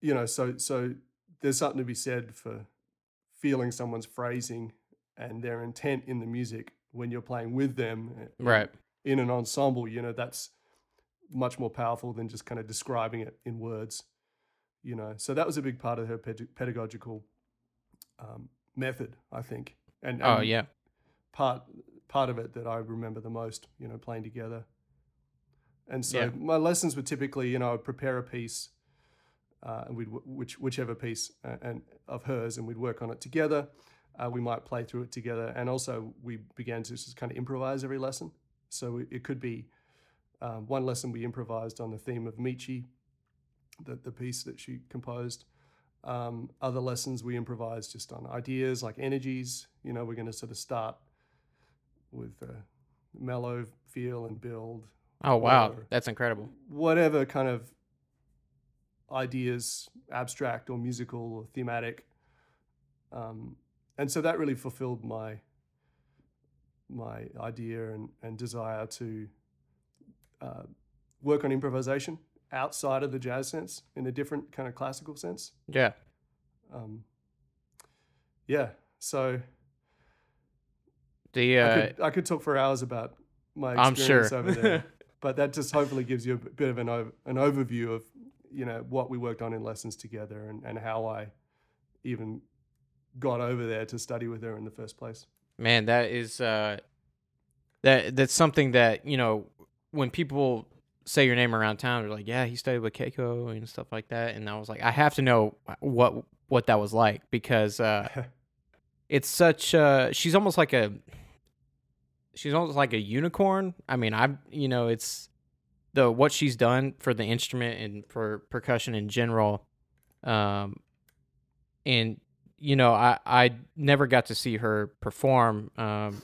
B: you know, so so there's something to be said for feeling someone's phrasing and their intent in the music when you're playing with them uh,
A: right.
B: in an ensemble you know that's much more powerful than just kind of describing it in words. You know, so that was a big part of her ped- pedagogical um, method, I think. And,
A: Oh yeah.
B: part part of it that I remember the most, you know, playing together. And so
A: Yeah.
B: my lessons were typically, you know, I'd prepare a piece, uh, and we'd which whichever piece uh, and of hers, and we'd work on it together. Uh, we might play through it together, and also we began to just kind of improvise every lesson. So it, it could be um, one lesson we improvised on the theme of Michi, the the piece that she composed. Um, other lessons we improvised just on ideas like energies. You know, we're going to sort of start with a mellow feel and build
A: Oh wow, that's incredible.
B: whatever kind of ideas, abstract or musical or thematic. Um, and so that really fulfilled my my idea and, and desire to uh, work on improvisation outside of the jazz sense in a different kind of classical sense.
A: Yeah.
B: Um, yeah, so
A: The uh,
B: I, could, I could talk for hours about my experience
A: sure.
B: over there. but that just hopefully gives you a bit of an an overview of you know what we worked on in lessons together and, and how I even got over there to study with her in the first place.
A: Man, that is uh that that's something that, you know, when people say your name around town, they're like, Yeah, he studied with Keiko and stuff like that. And I was like, I have to know what what that was like because uh it's such uh she's almost like a she's almost like a unicorn. I mean, I've you know, it's the what she's done for the instrument and for percussion in general. Um and you know, I I never got to see her perform. Um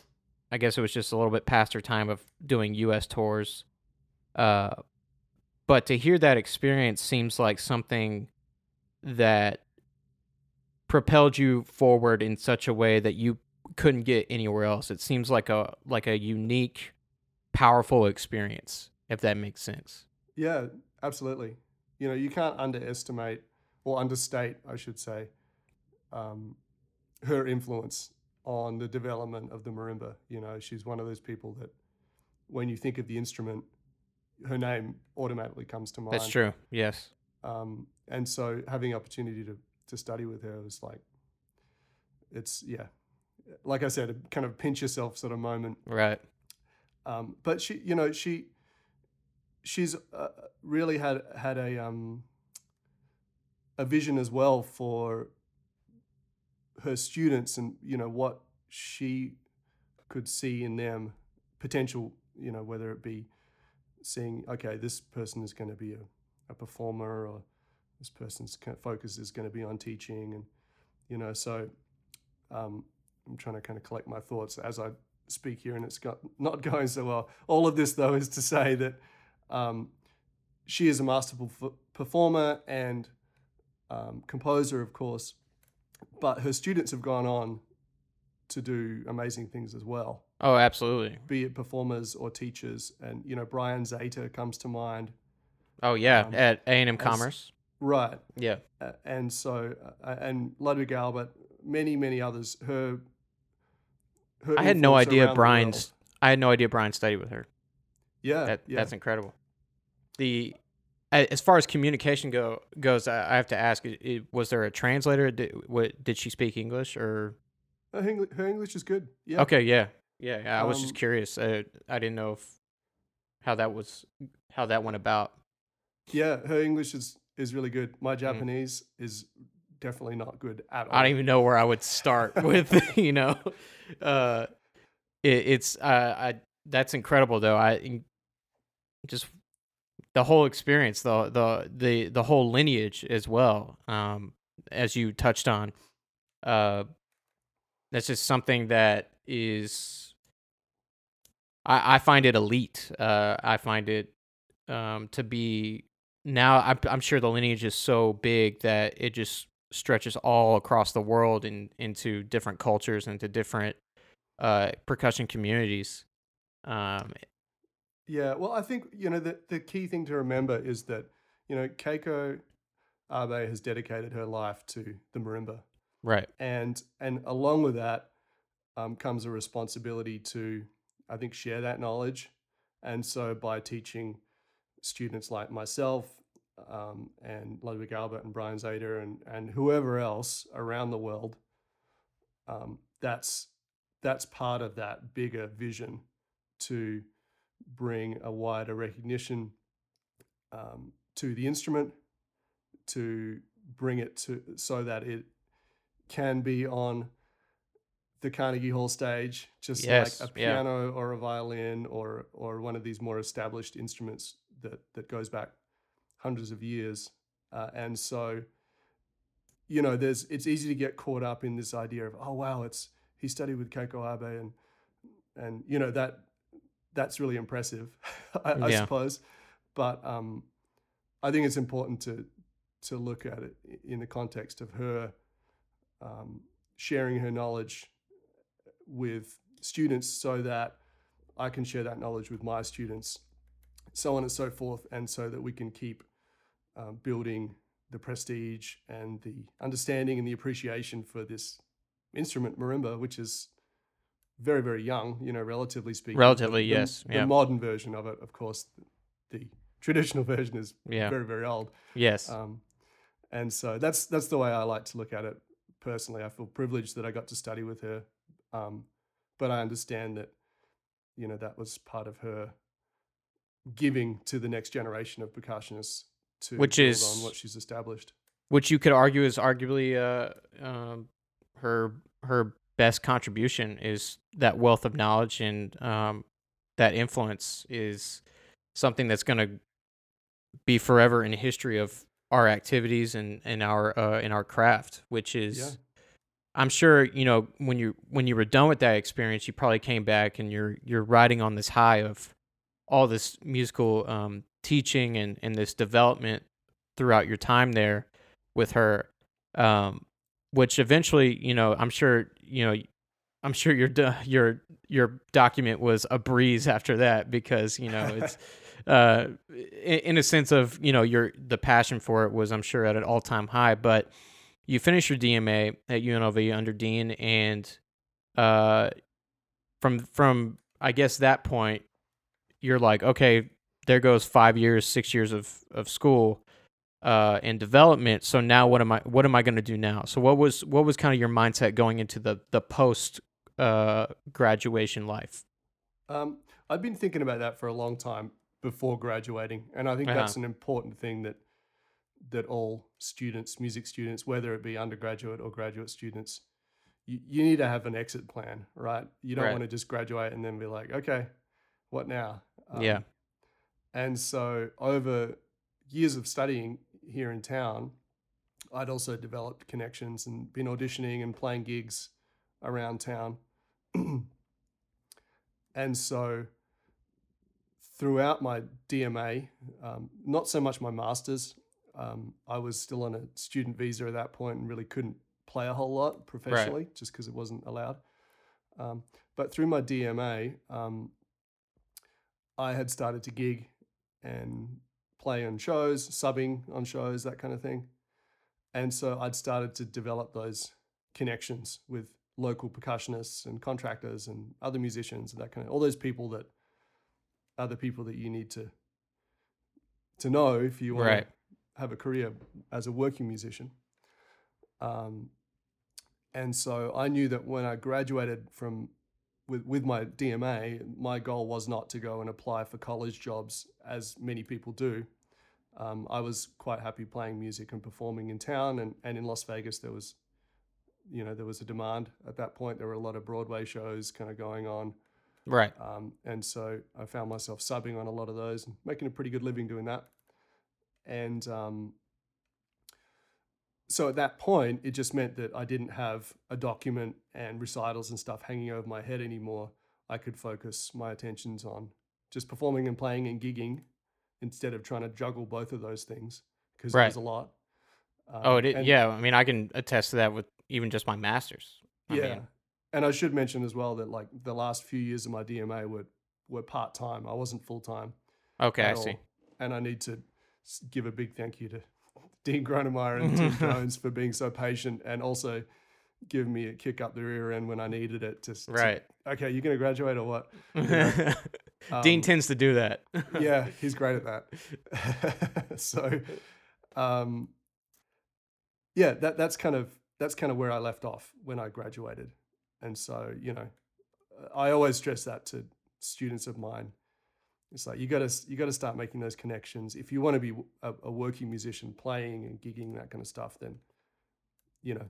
A: I guess it was just a little bit past her time of doing US tours. Uh but to hear that experience seems like something that propelled you forward in such a way that you couldn't get anywhere else. It seems like a like a unique, powerful experience, if that makes sense.
B: Yeah, absolutely. You know, you can't underestimate or understate, I should say, um, her influence on the development of the marimba. You know, she's one of those people that when you think of the instrument, her name automatically comes to mind.
A: That's true. Yes.
B: Um, and so having opportunity to, to study with her was like, it's, yeah, like I said, a kind of pinch yourself sort of moment.
A: Right.
B: Um, but she, you know, she, she's uh, really had had a um, a vision as well for her students, and you know what she could see in them potential. You know, whether it be seeing, okay, this person is going to be a, a performer, or this person's focus is going to be on teaching, and you know, so um, I'm trying to kind of collect my thoughts as I speak here, and it's got not going so well. All of this, though, is to say that um, she is a masterful f- performer and um, composer, of course, but her students have gone on to do amazing things as well,
A: Oh, absolutely.
B: be it performers or teachers. And you know, Brian Zator comes to mind,
A: Oh yeah,
B: Um,
A: at A and M Commerce.
B: right?
A: Yeah.
B: Uh, and so, uh, and Ludwig Albert, many, many others. Her, her
A: I had no idea Brian's. I had no idea Brian studied with her.
B: Yeah,
A: That
B: yeah.
A: that's incredible. The as far as communication go goes, I I have to ask: i- i- Was there a translator? Did, what, did she speak English or?
B: her, English is good. Yeah.
A: Okay, yeah, yeah. yeah, I was just
B: Um,
A: curious. Uh, I didn't know if how that was how that went about.
B: Yeah, her English is is really good. My Japanese is definitely not good at all.
A: I don't even know where I would start with. You know, uh, it, it's uh, I that's incredible though. I just the whole experience, the the the the whole lineage as well. Um, as you touched on, uh, that's just something that is. I I find it elite. Uh, I find it um to be now. I'm I'm sure the lineage is so big that it just stretches all across the world and into different cultures and into different uh percussion communities. Um,
B: Yeah, well, I think you know the the key thing to remember is that you know Keiko Abe has dedicated her life to the marimba,
A: right.
B: and and along with that um, comes a responsibility to I think share that knowledge, and so by teaching students like myself um, and Ludwig Albert and Brian Zator and and whoever else around the world. Um, that's that's part of that bigger vision to bring a wider recognition um, to the instrument, to bring it to so that it can be on the Carnegie Hall stage, just
A: Yes,
B: like a
A: yeah.
B: piano or a violin or or one of these more established instruments that that goes back hundreds of years. Uh, and so, you know, there's it's easy to get caught up in this idea of oh wow, it's he studied with Keiko Abe and and you know that that's really impressive, I, I suppose. But um, I think it's important to to look at it in the context of her um, sharing her knowledge with students, so that I can share that knowledge with my students, so on and so forth, and so that we can keep um, building the prestige and the understanding and the appreciation for this instrument marimba, which is very very young, you know, relatively speaking.
A: Relatively,
B: The-
A: yes,
B: The
A: yeah.
B: modern version of it, of course, the traditional version is
A: Yeah.
B: very very old.
A: Yes.
B: Um, and so that's that's the way I like to look at it personally. I feel privileged that I got to study with her, um, but I understand that you know that was part of her giving to the next generation of percussionists to
A: Which is-
B: on what she's established.
A: which you could argue is arguably uh, um, her her best contribution is that wealth of knowledge and um, that influence is something that's going to be forever in the history of our activities and, and our uh, in our craft, which is
B: Yeah.
A: I'm sure you know when you when you were done with that experience, you probably came back and you're you're riding on this high of all this musical um, teaching and, and this development throughout your time there with her, um, which eventually you know I'm sure you know I'm sure your your your document was a breeze after that because you know it's uh in, in a sense of you know your the passion for it was I'm sure at an all time high, but you finished your DMA at UNLV under Dean, and uh, from from I guess that point, you're like, okay, there goes five years, six years of of school uh, and development. So now what am I what am I going to do now? So what was what was kind of your mindset going into the the post uh, graduation life?
B: Um, I've been thinking about that for a long time before graduating, and I think
A: Uh-huh.
B: that's an important thing that that all students, music students, whether it be undergraduate or graduate students, you, you need to have an exit plan, right? You don't
A: Right.
B: want to just graduate and then be like, okay, what now?
A: Yeah.
B: And so over years of studying here in town, I'd also developed connections and been auditioning and playing gigs around town. and so throughout my DMA, um, not so much my master's, um, I was still on a student visa at that point and really couldn't play a whole lot professionally just because it wasn't allowed. Um, but through my DMA, um, I had started to gig and play on shows, subbing on shows, that kind of thing. And so I'd started to develop those connections with local percussionists and contractors and other musicians and that kind of all those people that are the people that you need to to know if you want
A: Right.
B: to have a career as a working musician. Um, and so I knew that when I graduated from with with my DMA, my goal was not to go and apply for college jobs as many people do. Um, I was quite happy playing music and performing in town and, and in Las Vegas. There was, you know, there was a demand at that point. There were a lot of Broadway shows kind of going on,
A: Right.
B: um, and so I found myself subbing on a lot of those and making a pretty good living doing that. And um, so at that point, it just meant that I didn't have a document and recitals and stuff hanging over my head anymore. I could focus my attentions on just performing and playing and gigging instead of trying to juggle both of those things because
A: Right.
B: it was a lot.
A: Oh,
B: Um,
A: it,
B: and-
A: yeah. I mean, I can attest to that with even just my masters. I
B: yeah.
A: mean,
B: and I should mention as well that like the last few years of my DMA were were part time. I wasn't full time.
A: okay, I see.
B: And I need to give a big thank you to Dean Gronemeyer and Tim Jones for being so patient and also giving me a kick up the rear end when I needed it. To, s- to,
A: Right.
B: okay, you're going to graduate or what?
A: Dean
B: Um,
A: tends to do that.
B: yeah, he's great at that. so, um, yeah, that that's kind of that's kind of where I left off when I graduated, and so you know, I always stress that to students of mine. It's like you got to you got to start making those connections if you want to be a, a working musician, playing and gigging that kind of stuff. Then, you know,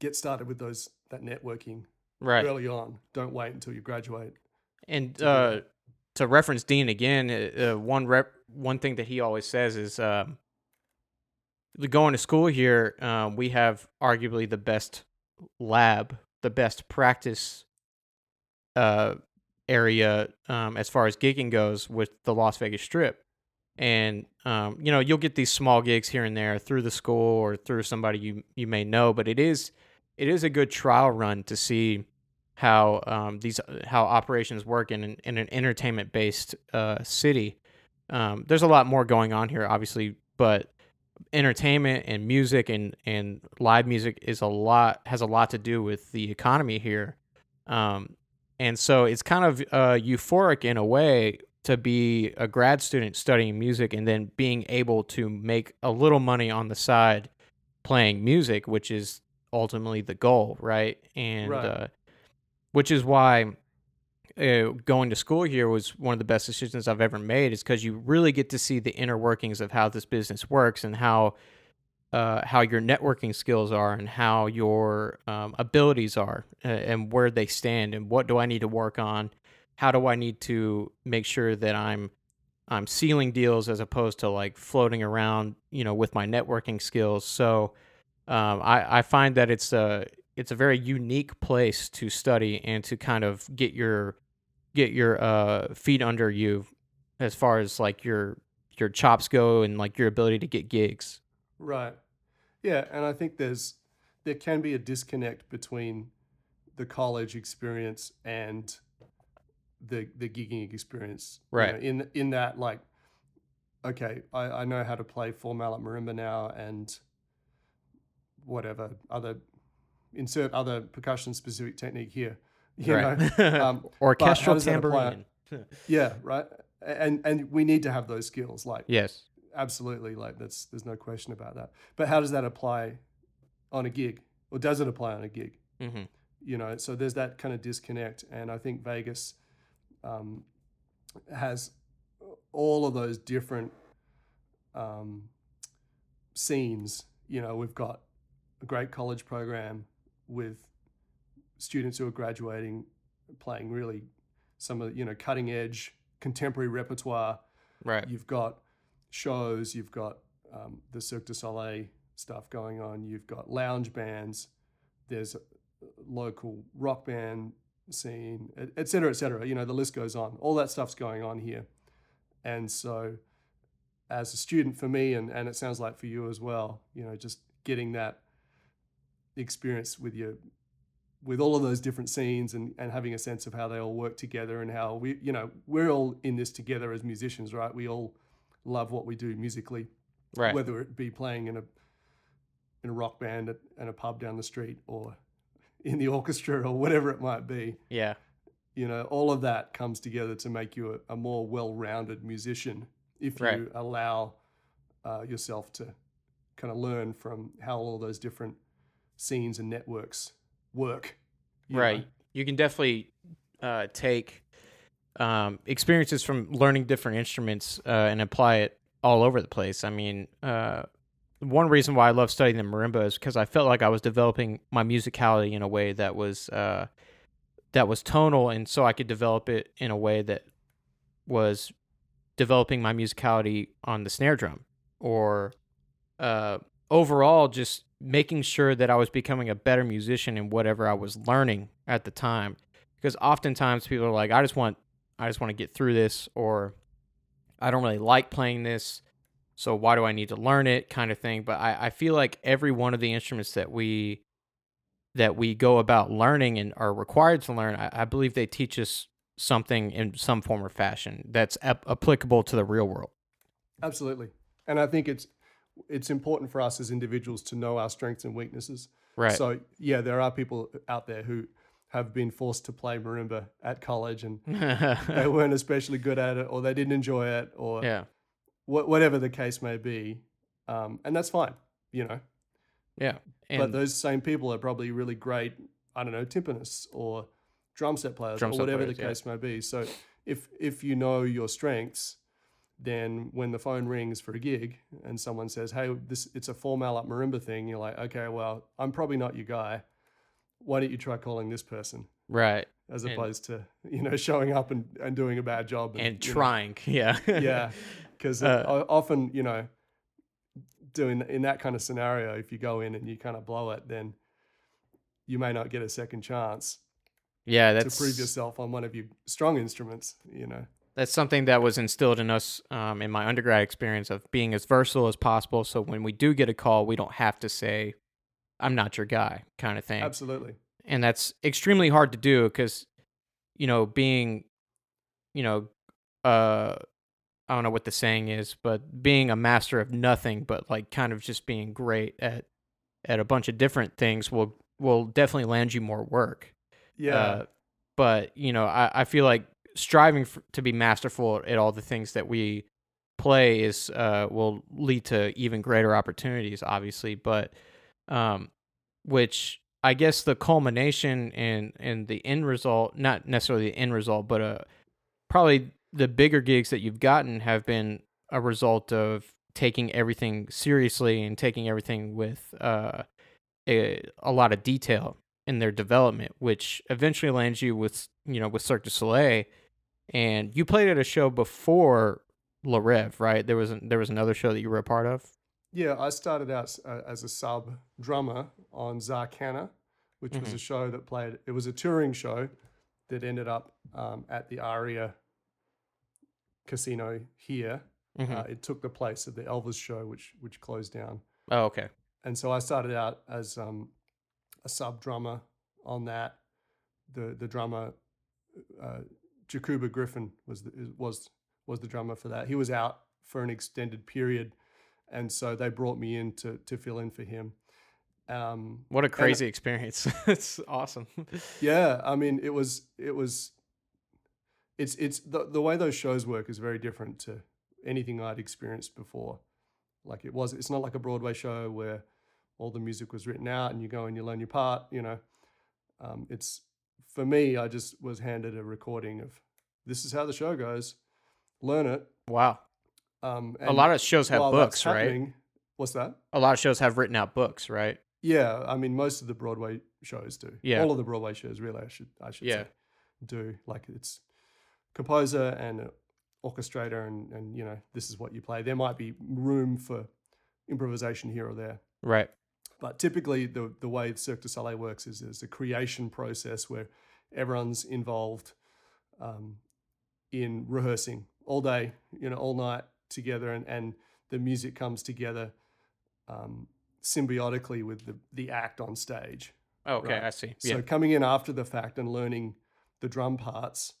B: get started with those that networking
A: right.
B: early on. Don't wait until you graduate.
A: And
B: to
A: uh, to reference Dean again, uh, uh, one rep, one thing that he always says is, um, going to school here, um, we have arguably the best lab, the best practice uh, area um, as far as gigging goes with the Las Vegas Strip. And um, you know, you'll get these small gigs here and there through the school or through somebody you you may know, but it is it is a good trial run to see how um, these how operations work in an, in an entertainment based uh, city. Um, there's a lot more going on here, obviously, but entertainment and music and, and live music is a lot has a lot to do with the economy here. Um, and so it's kind of uh, euphoric in a way to be a grad student studying music and then being able to make a little money on the side playing music, which is ultimately the goal, right? And
B: Right.
A: Uh, which is why uh, going to school here was one of the best decisions I've ever made. Is because you really get to see the inner workings of how this business works and how uh, how your networking skills are and how your um, abilities are and where they stand and what do I need to work on. How do I need to make sure that I'm I'm sealing deals as opposed to like floating around, you know, with my networking skills. So um, I, I find that it's a it's a very unique place to study and to kind of get your get your uh, feet under you as far as like your your chops go and like your ability to get gigs.
B: Right. Yeah, and I think there's there can be a disconnect between the college experience and the the gigging experience. you
A: Right.
B: know, in in that like okay, I, I know how to play four mallet marimba now and whatever other insert other percussion specific technique here. You
A: right.
B: know? Um,
A: Orchestral
B: does that apply?
A: tambourine.
B: yeah, right. And and we need to have those skills. Like
A: yes.
B: Absolutely like that's there's no question about that. But how does that apply on a gig or does it apply on a gig?
A: Hmm
B: you know so there's that kind of disconnect and i think vegas um, has all of those different um, scenes you know we've got a great college program with students who are graduating playing really some of you know cutting edge contemporary repertoire.
A: Right.
B: You've got shows, you've got um, the Cirque du Soleil stuff going on, you've got lounge bands, there's a local rock band scene, et cetera, et cetera. You know, the list goes on. All that stuff's going on here. And so, as a student for me, and, and it sounds like for you as well, you know, just getting that experience with your with all of those different scenes and, and having a sense of how they all work together and how we you know we're all in this together as musicians right we all love what we do musically
A: Right.
B: whether it be playing in a in a rock band at, at a pub down the street or in the orchestra or whatever it might be
A: yeah.
B: you know all of that comes together to make you a, a more well-rounded musician if
A: Right.
B: you allow uh, yourself to kind of learn from how all those different scenes and networks work you know?
A: Right. You can definitely uh, take um, experiences from learning different instruments uh, and apply it all over the place. I mean, uh, one reason why I love studying the marimba is because I felt like I was developing my musicality in a way that was uh, that was tonal, and so I could develop it in a way that was developing my musicality on the snare drum, or uh, overall just making sure that I was becoming a better musician in whatever I was learning at the time. Because oftentimes people are like, I just want, I just want to get through this, or I don't really like playing this, so why do I need to learn it, kind of thing. But I, I feel like every one of the instruments that we that we go about learning and are required to learn, I, I believe they teach us something in some form or fashion that's ap- applicable to the real world.
B: absolutely and i think it's it's important for us as individuals to know our strengths and weaknesses
A: Right.
B: So yeah, there are people out there who have been forced to play marimba at college and they weren't especially good at it or they didn't enjoy it or
A: yeah.
B: wha- whatever the case may be. Um, and that's fine, you know.
A: Yeah. And
B: but those same people are probably really great, I don't know, timpanists or drum set players
A: Drum
B: or
A: set
B: whatever
A: players,
B: the
A: yeah.
B: case may be. So if if you know your strengths, then when the phone rings for a gig and someone says, "Hey, this it's a four up marimba thing," you're like, "Okay, well, I'm probably not your guy. Why don't you try calling this person?"
A: right.
B: As
A: And-
B: opposed to you know showing up and, and doing a bad job
A: And
B: know,
A: trying. Yeah.
B: yeah, because
A: Uh,
B: often you know, doing in that kind of scenario, if you go in and you kind of blow it, then you may not get a second chance
A: yeah. That's
B: to prove yourself on one of your strong instruments. You know,
A: that's something that was instilled in us um, in my undergrad experience of being as versatile as possible. So when we do get a call, we don't have to say, "I'm not your guy," kind of thing.
B: absolutely.
A: and that's extremely hard to do because you know being you know uh i don't know what the saying is but being a master of nothing but like kind of just being great at at a bunch of different things will will definitely land you more work
B: Yeah,
A: uh, but you know i i feel like striving for, to be masterful at all the things that we play is uh will lead to even greater opportunities obviously but um which I guess the culmination and and the end result, not necessarily the end result, but uh, probably the bigger gigs that you've gotten have been a result of taking everything seriously and taking everything with uh, a, a lot of detail in their development, which eventually lands you with you know with Cirque du Soleil, and you played at a show before Le Reve, right? There was an, there was another show that you were a part of.
B: Yeah. I started out uh, as a sub drummer on Zarkana, which was
A: Mhm.
B: a show that played. It was a touring show that ended up um, at the Aria Casino here.
A: Mhm.
B: Uh, it took the place of the Elvis show, which which closed down.
A: oh, okay.
B: and so I started out as um, a sub drummer on that. The the drummer, uh, Jacuba Griffin was the, was was the drummer for that. He was out for an extended period, and so they brought me in to to fill in for him. Um,
A: What a crazy experience. it's awesome.
B: yeah, I mean, it was it was. It's it's the the way those shows work is very different to anything I'd experienced before. Like it was, it's not like a Broadway show where all the music was written out and you go and you learn your part. You know, um, it's for me. I just was handed a recording of this is how the show goes. Learn it.
A: Wow.
B: Um,
A: a lot of shows have books, right?
B: What's that?
A: A lot of shows have written out books, right?
B: Yeah, I mean, most of the Broadway shows do.
A: Yeah.
B: all of the Broadway shows, really. I should, I should
A: Yeah.
B: say, do like it's composer and orchestrator, and and you know, this is what you play. There might be room for improvisation here or there,
A: Right.
B: but typically the the way Cirque du Soleil works is there's a creation process where everyone's involved um, in rehearsing all day, you know, all night together, and and the music comes together um, symbiotically with the the act on stage.
A: Oh, okay,
B: Right.
A: I see.
B: So coming in after the fact and learning the drum parts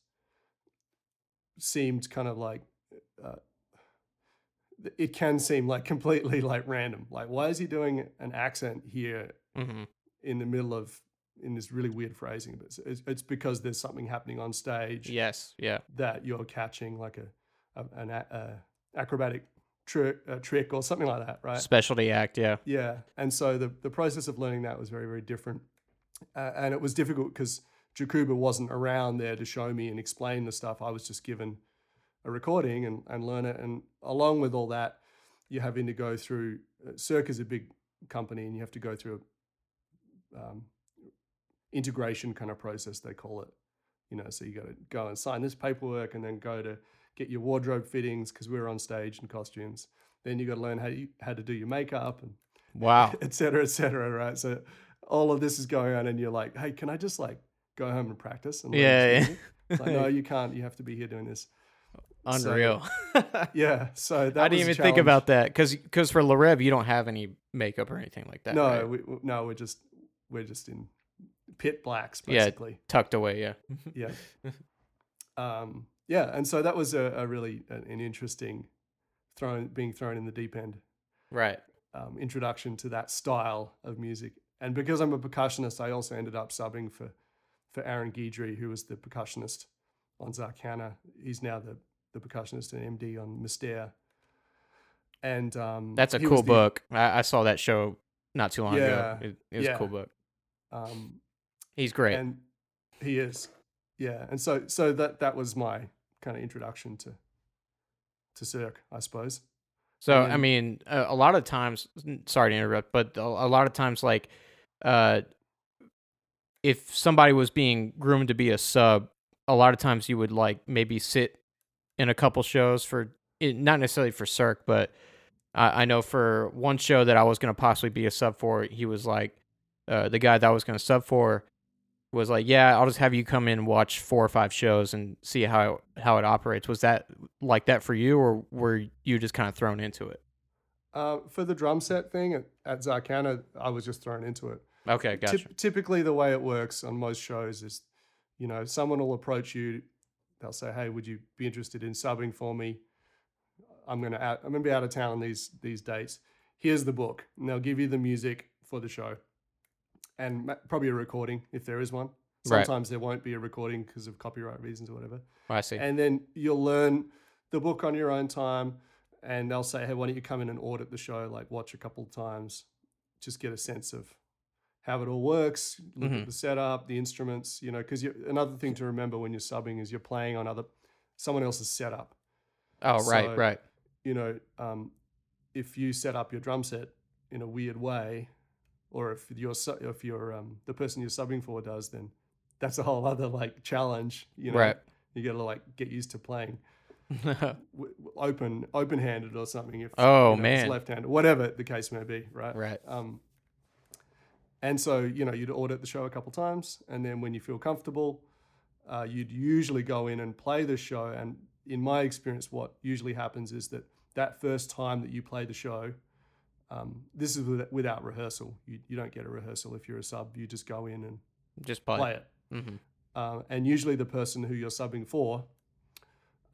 B: seemed kind of like uh, it can seem like completely like random. Like, why is he doing an accent here
A: hmm
B: in the middle of in this really weird phrasing? But it's, it's because there's something happening on stage
A: Yes. Yeah.
B: that you're catching, like a, a an a acrobatic trick, a trick or something like that, right?
A: Specialty act. Yeah.
B: Yeah, and so the the process of learning that was very very different, uh, and it was difficult because Jacuba wasn't around there to show me and explain the stuff. I was just given a recording and and learn it, and along with all that, you're having to go through. Uh, Cirque is a big company, and you have to go through a um, integration kind of process they call it. You know, so you got to go and sign this paperwork, and then go to get your wardrobe fittings because we were on stage in costumes. Then you got to learn how you, how to do your makeup and
A: Wow.
B: et cetera, et cetera, right? So all of this is going on, and you're like, hey, can I just like go home and practice? And
A: Yeah, yeah.
B: like, no, you can't. You have to be here doing this. So-
A: Unreal.
B: Yeah. So that
A: I didn't even think about that because because for Le Reve you don't have any makeup or anything like that.
B: No,
A: right?
B: we, we- no, we're just we're just in pit blacks
A: Yeah.
B: basically.
A: tucked away. Yeah.
B: Yeah. um, yeah, and so that was a, a really an, an interesting thrown being thrown in the deep end.
A: right.
B: um, introduction to that style of music. And because I'm a percussionist, I also ended up subbing for for Aaron Guidry, who was the percussionist on Zarkana. He's now the the percussionist and MD on Mystere. And um,
A: That's a cool
B: the-
A: book. I, I saw that show not too long ago.
B: Yeah,
A: It, it was a cool book.
B: Um,
A: He's great.
B: and he is, yeah. And so so that that was my kind of introduction to to Cirque, I suppose.
A: So
B: And
A: I mean, a, a lot of times. Sorry to interrupt, but a, a lot of times, like, uh, if somebody was being groomed to be a sub, a lot of times you would like maybe sit in a couple shows for not necessarily for Cirque, but I, I know for one show that I was going to possibly be a sub for, he was like, uh, the guy that I was going to sub for was like, yeah, I'll just have you come in and watch four or five shows and see how how it operates. Was that like that for you, or were you just kind of thrown into it?
B: Uh, for the drum set thing at, at Zarkana, I was just thrown into it.
A: Okay, gotcha.
B: Typ- typically, the way it works on most shows is, you know, someone will approach you. They'll say, "Hey, would you be interested in subbing for me? I'm gonna out, I'm gonna be out of town on these these dates. Here's the book, and they'll give you the music for the show, and probably a recording if there is one.
A: Right.
B: Sometimes there won't be a recording because of copyright reasons or whatever.
A: I see.
B: And then you'll learn the book on your own time. And they'll say, hey, why don't you come in and audit the show? Like, watch a couple of times, just get a sense of how it all works, look
A: Mhm.
B: at the setup, the instruments, you know, because another thing to remember when you're subbing is you're playing on other someone else's setup.
A: oh, right,
B: so-
A: right.
B: You know, um, if you set up your drum set in a weird way, or if you're if you're um, the person you're subbing for does, then that's a whole other like challenge. You know,
A: Right.
B: you got to like get used to playing open open handed or something. If
A: Oh,
B: you know,
A: man.
B: left handed, whatever the case may be, right?
A: right.
B: Um, and so you know you'd audit the show a couple times, and then when you feel comfortable, uh, you'd usually go in and play the show. And in my experience, what usually happens is that that first time that you play the show, um, this is without rehearsal. You, you don't get a rehearsal if you're a sub. You just go in and
A: Just play.
B: play it.
A: hmm
B: Uh, and usually the person who you're subbing for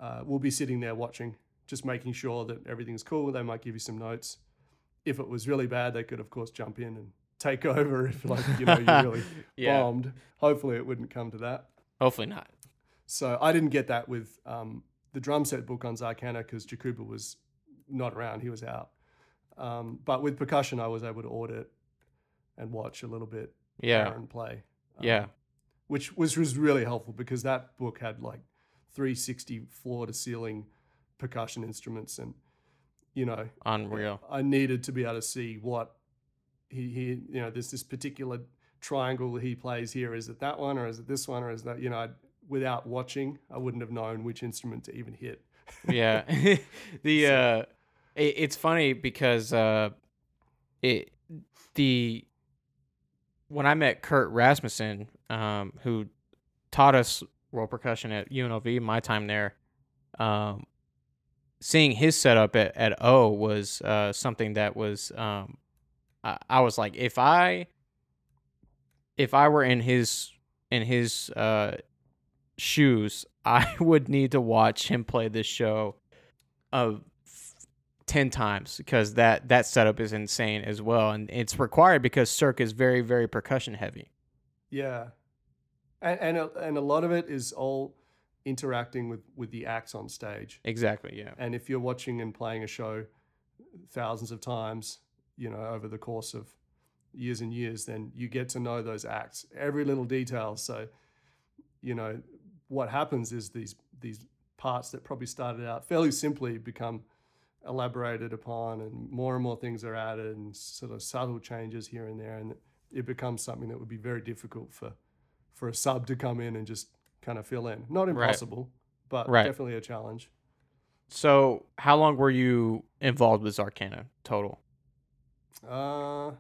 B: uh, will be sitting there watching, just making sure that everything's cool. They might give you some notes. If it was really bad, they could, of course, jump in and take over if, like, you know, you really
A: Yeah.
B: bombed. Hopefully, it wouldn't come to that.
A: Hopefully not.
B: So I didn't get that with um, the drum set book on Zarkana because Jakuba was not around; he was out. Um, but with percussion, I was able to audit and watch a little bit
A: Yeah.
B: Aaron play. Um,
A: Yeah.
B: which was was really helpful because that book had like 360 floor to ceiling percussion instruments, and you know,
A: Unreal.
B: I needed to be able to see what he he you know there's this particular triangle he plays here. Is it that one or is it this one or is that you know? I'd, without watching, I wouldn't have known which instrument to even hit.
A: yeah the uh it, it's funny because uh it the when i met kurt rasmussen um who taught us world percussion at unlv my time there um seeing his setup at, at o was uh something that was um I, I was like if i if i were in his in his uh shoes, I would need to watch him play this show of ten times because that that setup is insane as well, and it's required because Cirque is very very percussion heavy.
B: Yeah, and and a, and a lot of it is all interacting with with the acts on stage.
A: Exactly. Yeah.
B: And if you're watching and playing a show thousands of times, you know, over the course of years and years, then you get to know those acts, every little detail. So, you know, what happens is these these parts that probably started out fairly simply become elaborated upon and more and more things are added and sort of subtle changes here and there and it becomes something that would be very difficult for for a sub to come in and just kind of fill in. Not
A: Right.
B: impossible, but
A: Right.
B: definitely a challenge.
A: So, how long were you involved with Zarkana total?
B: Uh, uh,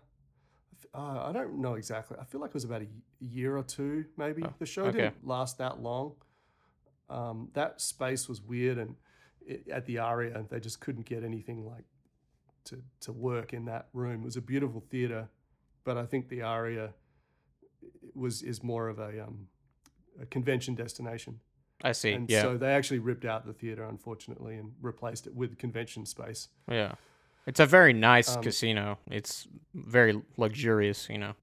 B: I don't know exactly. I feel like it was about a year or two, maybe.
A: Oh,
B: the show
A: okay.
B: didn't last that long. Um, that space was weird, and it, at the Aria, they just couldn't get anything like to to work in that room. It was a beautiful theater, but I think the Aria was is more of a um, a convention destination.
A: I see.
B: And
A: yeah.
B: so they actually ripped out the theater, unfortunately, and replaced it with convention space.
A: yeah. It's a very nice
B: Um,
A: casino. It's very luxurious. You know.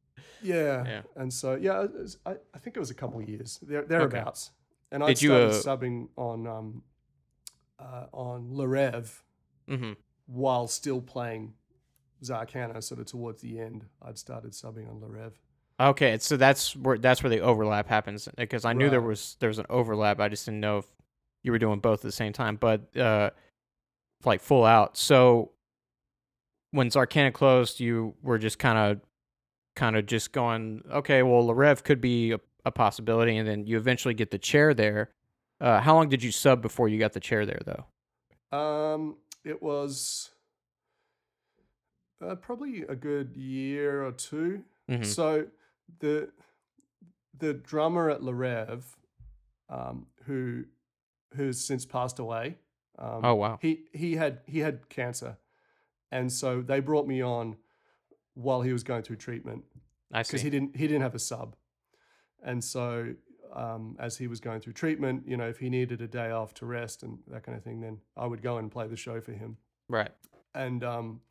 B: Yeah.
A: Yeah.
B: And so yeah, was- I, I think it was a couple of years there thereabouts. And I started
A: uh,
B: subbing on um uh, on Le Reve
A: hmm
B: while still playing Zarkana. Sort of towards the end, I'd started subbing on Le Reve.
A: Okay, so that's where that's where the overlap happens because I knew there was there was an overlap. I just didn't know if you were doing both at the same time, but uh, like full out. So when Zarkana closed, you were just kind of kind of just going, okay, well, Le Reve could be a, a possibility, and then you eventually get the chair there. Uh, how long did you sub before you got the chair there, though?
B: Um, it was uh, probably a good year or 2
A: Mhm.
B: So the the drummer at Le Reve, um, who who's since passed away. Um,
A: Oh wow,
B: He he had he had cancer, and so they brought me on while he was going through treatment
A: I see.
B: because he didn't he didn't have a sub, and so um, as he was going through treatment, you know, if he needed a day off to rest and that kind of thing, then I would go and play the show for him,
A: right.
B: and um,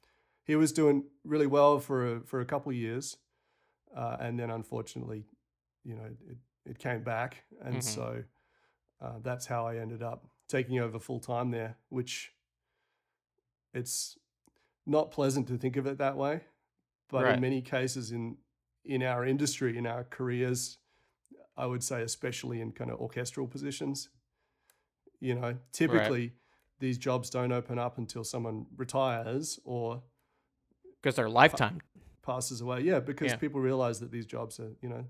B: he was doing really well for a, for a couple of years, uh, and then unfortunately, you know, it, it came back, and
A: Mhm.
B: so uh, that's how I ended up taking over full time there, which it's not pleasant to think of it that way, but
A: Right.
B: in many cases in in our industry, in our careers, I would say especially in kind of orchestral positions, you know, typically these jobs don't open up until someone retires or
A: Because they're lifetime.
B: passes away. Yeah, because
A: Yeah.
B: people realize that these jobs are, you know,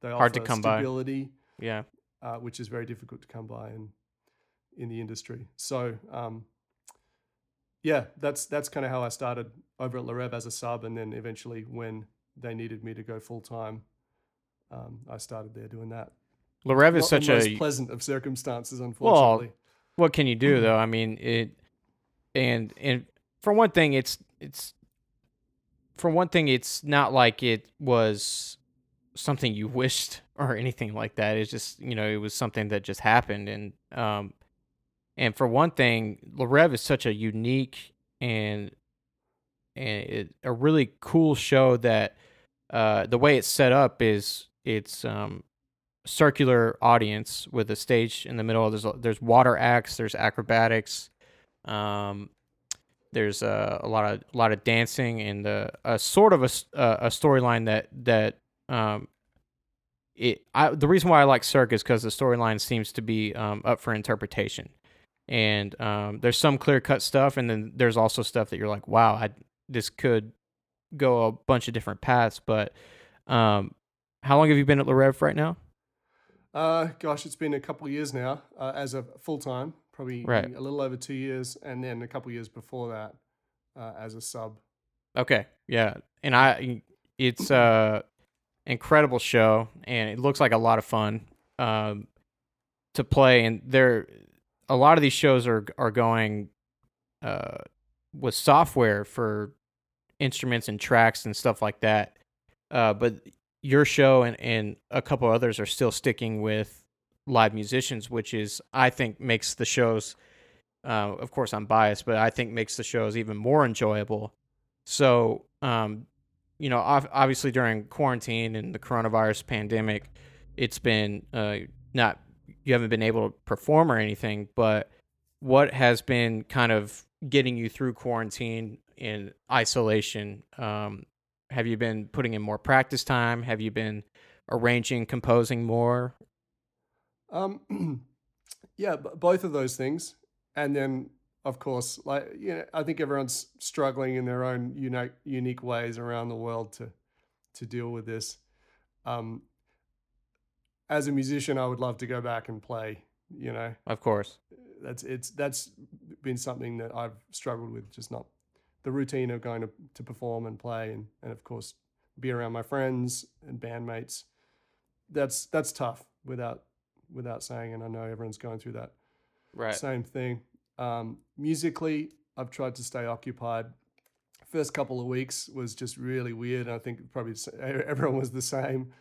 B: they
A: Hard to come by.
B: stability,
A: Yeah.
B: uh, which is very difficult to come by in in the industry. So, um, yeah, that's that's kind of how I started over at Le Reve as a sub, and then eventually when they needed me to go full time, um, I started there doing that.
A: Le Reve is
B: Not
A: such
B: the most
A: a
B: pleasant of circumstances, unfortunately.
A: Well, what can you do
B: Mm-hmm.
A: though? I mean, it and and for one thing, it's it's for one thing, it's not like it was something you wished or anything like that. It's just you know it was something that just happened, and um, and for one thing, Le Reve is such a unique and and it, a really cool show that uh, the way it's set up is it's um circular audience with a stage in the middle. There's there's water acts, there's acrobatics, um, there's a, a lot of a lot of dancing and the a sort of a, a storyline that that um it I the reason why I like Cirque is because the storyline seems to be um, up for interpretation. And um, there's some clear cut stuff, and then there's also stuff that you're like, wow, I, this could go a bunch of different paths. But um, how long have you been at Le Reve right now?
B: Uh, gosh, it's been a couple years now uh, as a full time, probably
A: Right.
B: a little over two years, and then a couple years before that uh, as a sub.
A: Okay, yeah, and I, it's a incredible show, and it looks like a lot of fun um, to play. And there, a lot of these shows are are going uh, with software for instruments and tracks and stuff like that. Uh, but your show and, and a couple others are still sticking with live musicians, which is I think makes the shows. Uh, of course, I'm biased, but I think makes the shows even more enjoyable. So, um, you know, ob- obviously during quarantine and the coronavirus pandemic, it's been uh, not you haven't been able to perform or anything. But what has been kind of getting you through quarantine in isolation? Um, have you been putting in more practice time? Have you been arranging, composing more?
B: Um, yeah, b- both of those things, and then of course, like you know, I think everyone's struggling in their own unique unique ways around the world to to deal with this. Um, as a musician, I would love to go back and play. You know,
A: Of course.
B: that's it's that's been something that I've struggled with, just not the routine of going to, to perform and play, and and of course be around my friends and bandmates. That's that's tough without without saying, and I know everyone's going through that
A: Right.
B: same thing. Um, musically, I've tried to stay occupied. First couple of weeks was just really weird. and I think probably everyone was the same.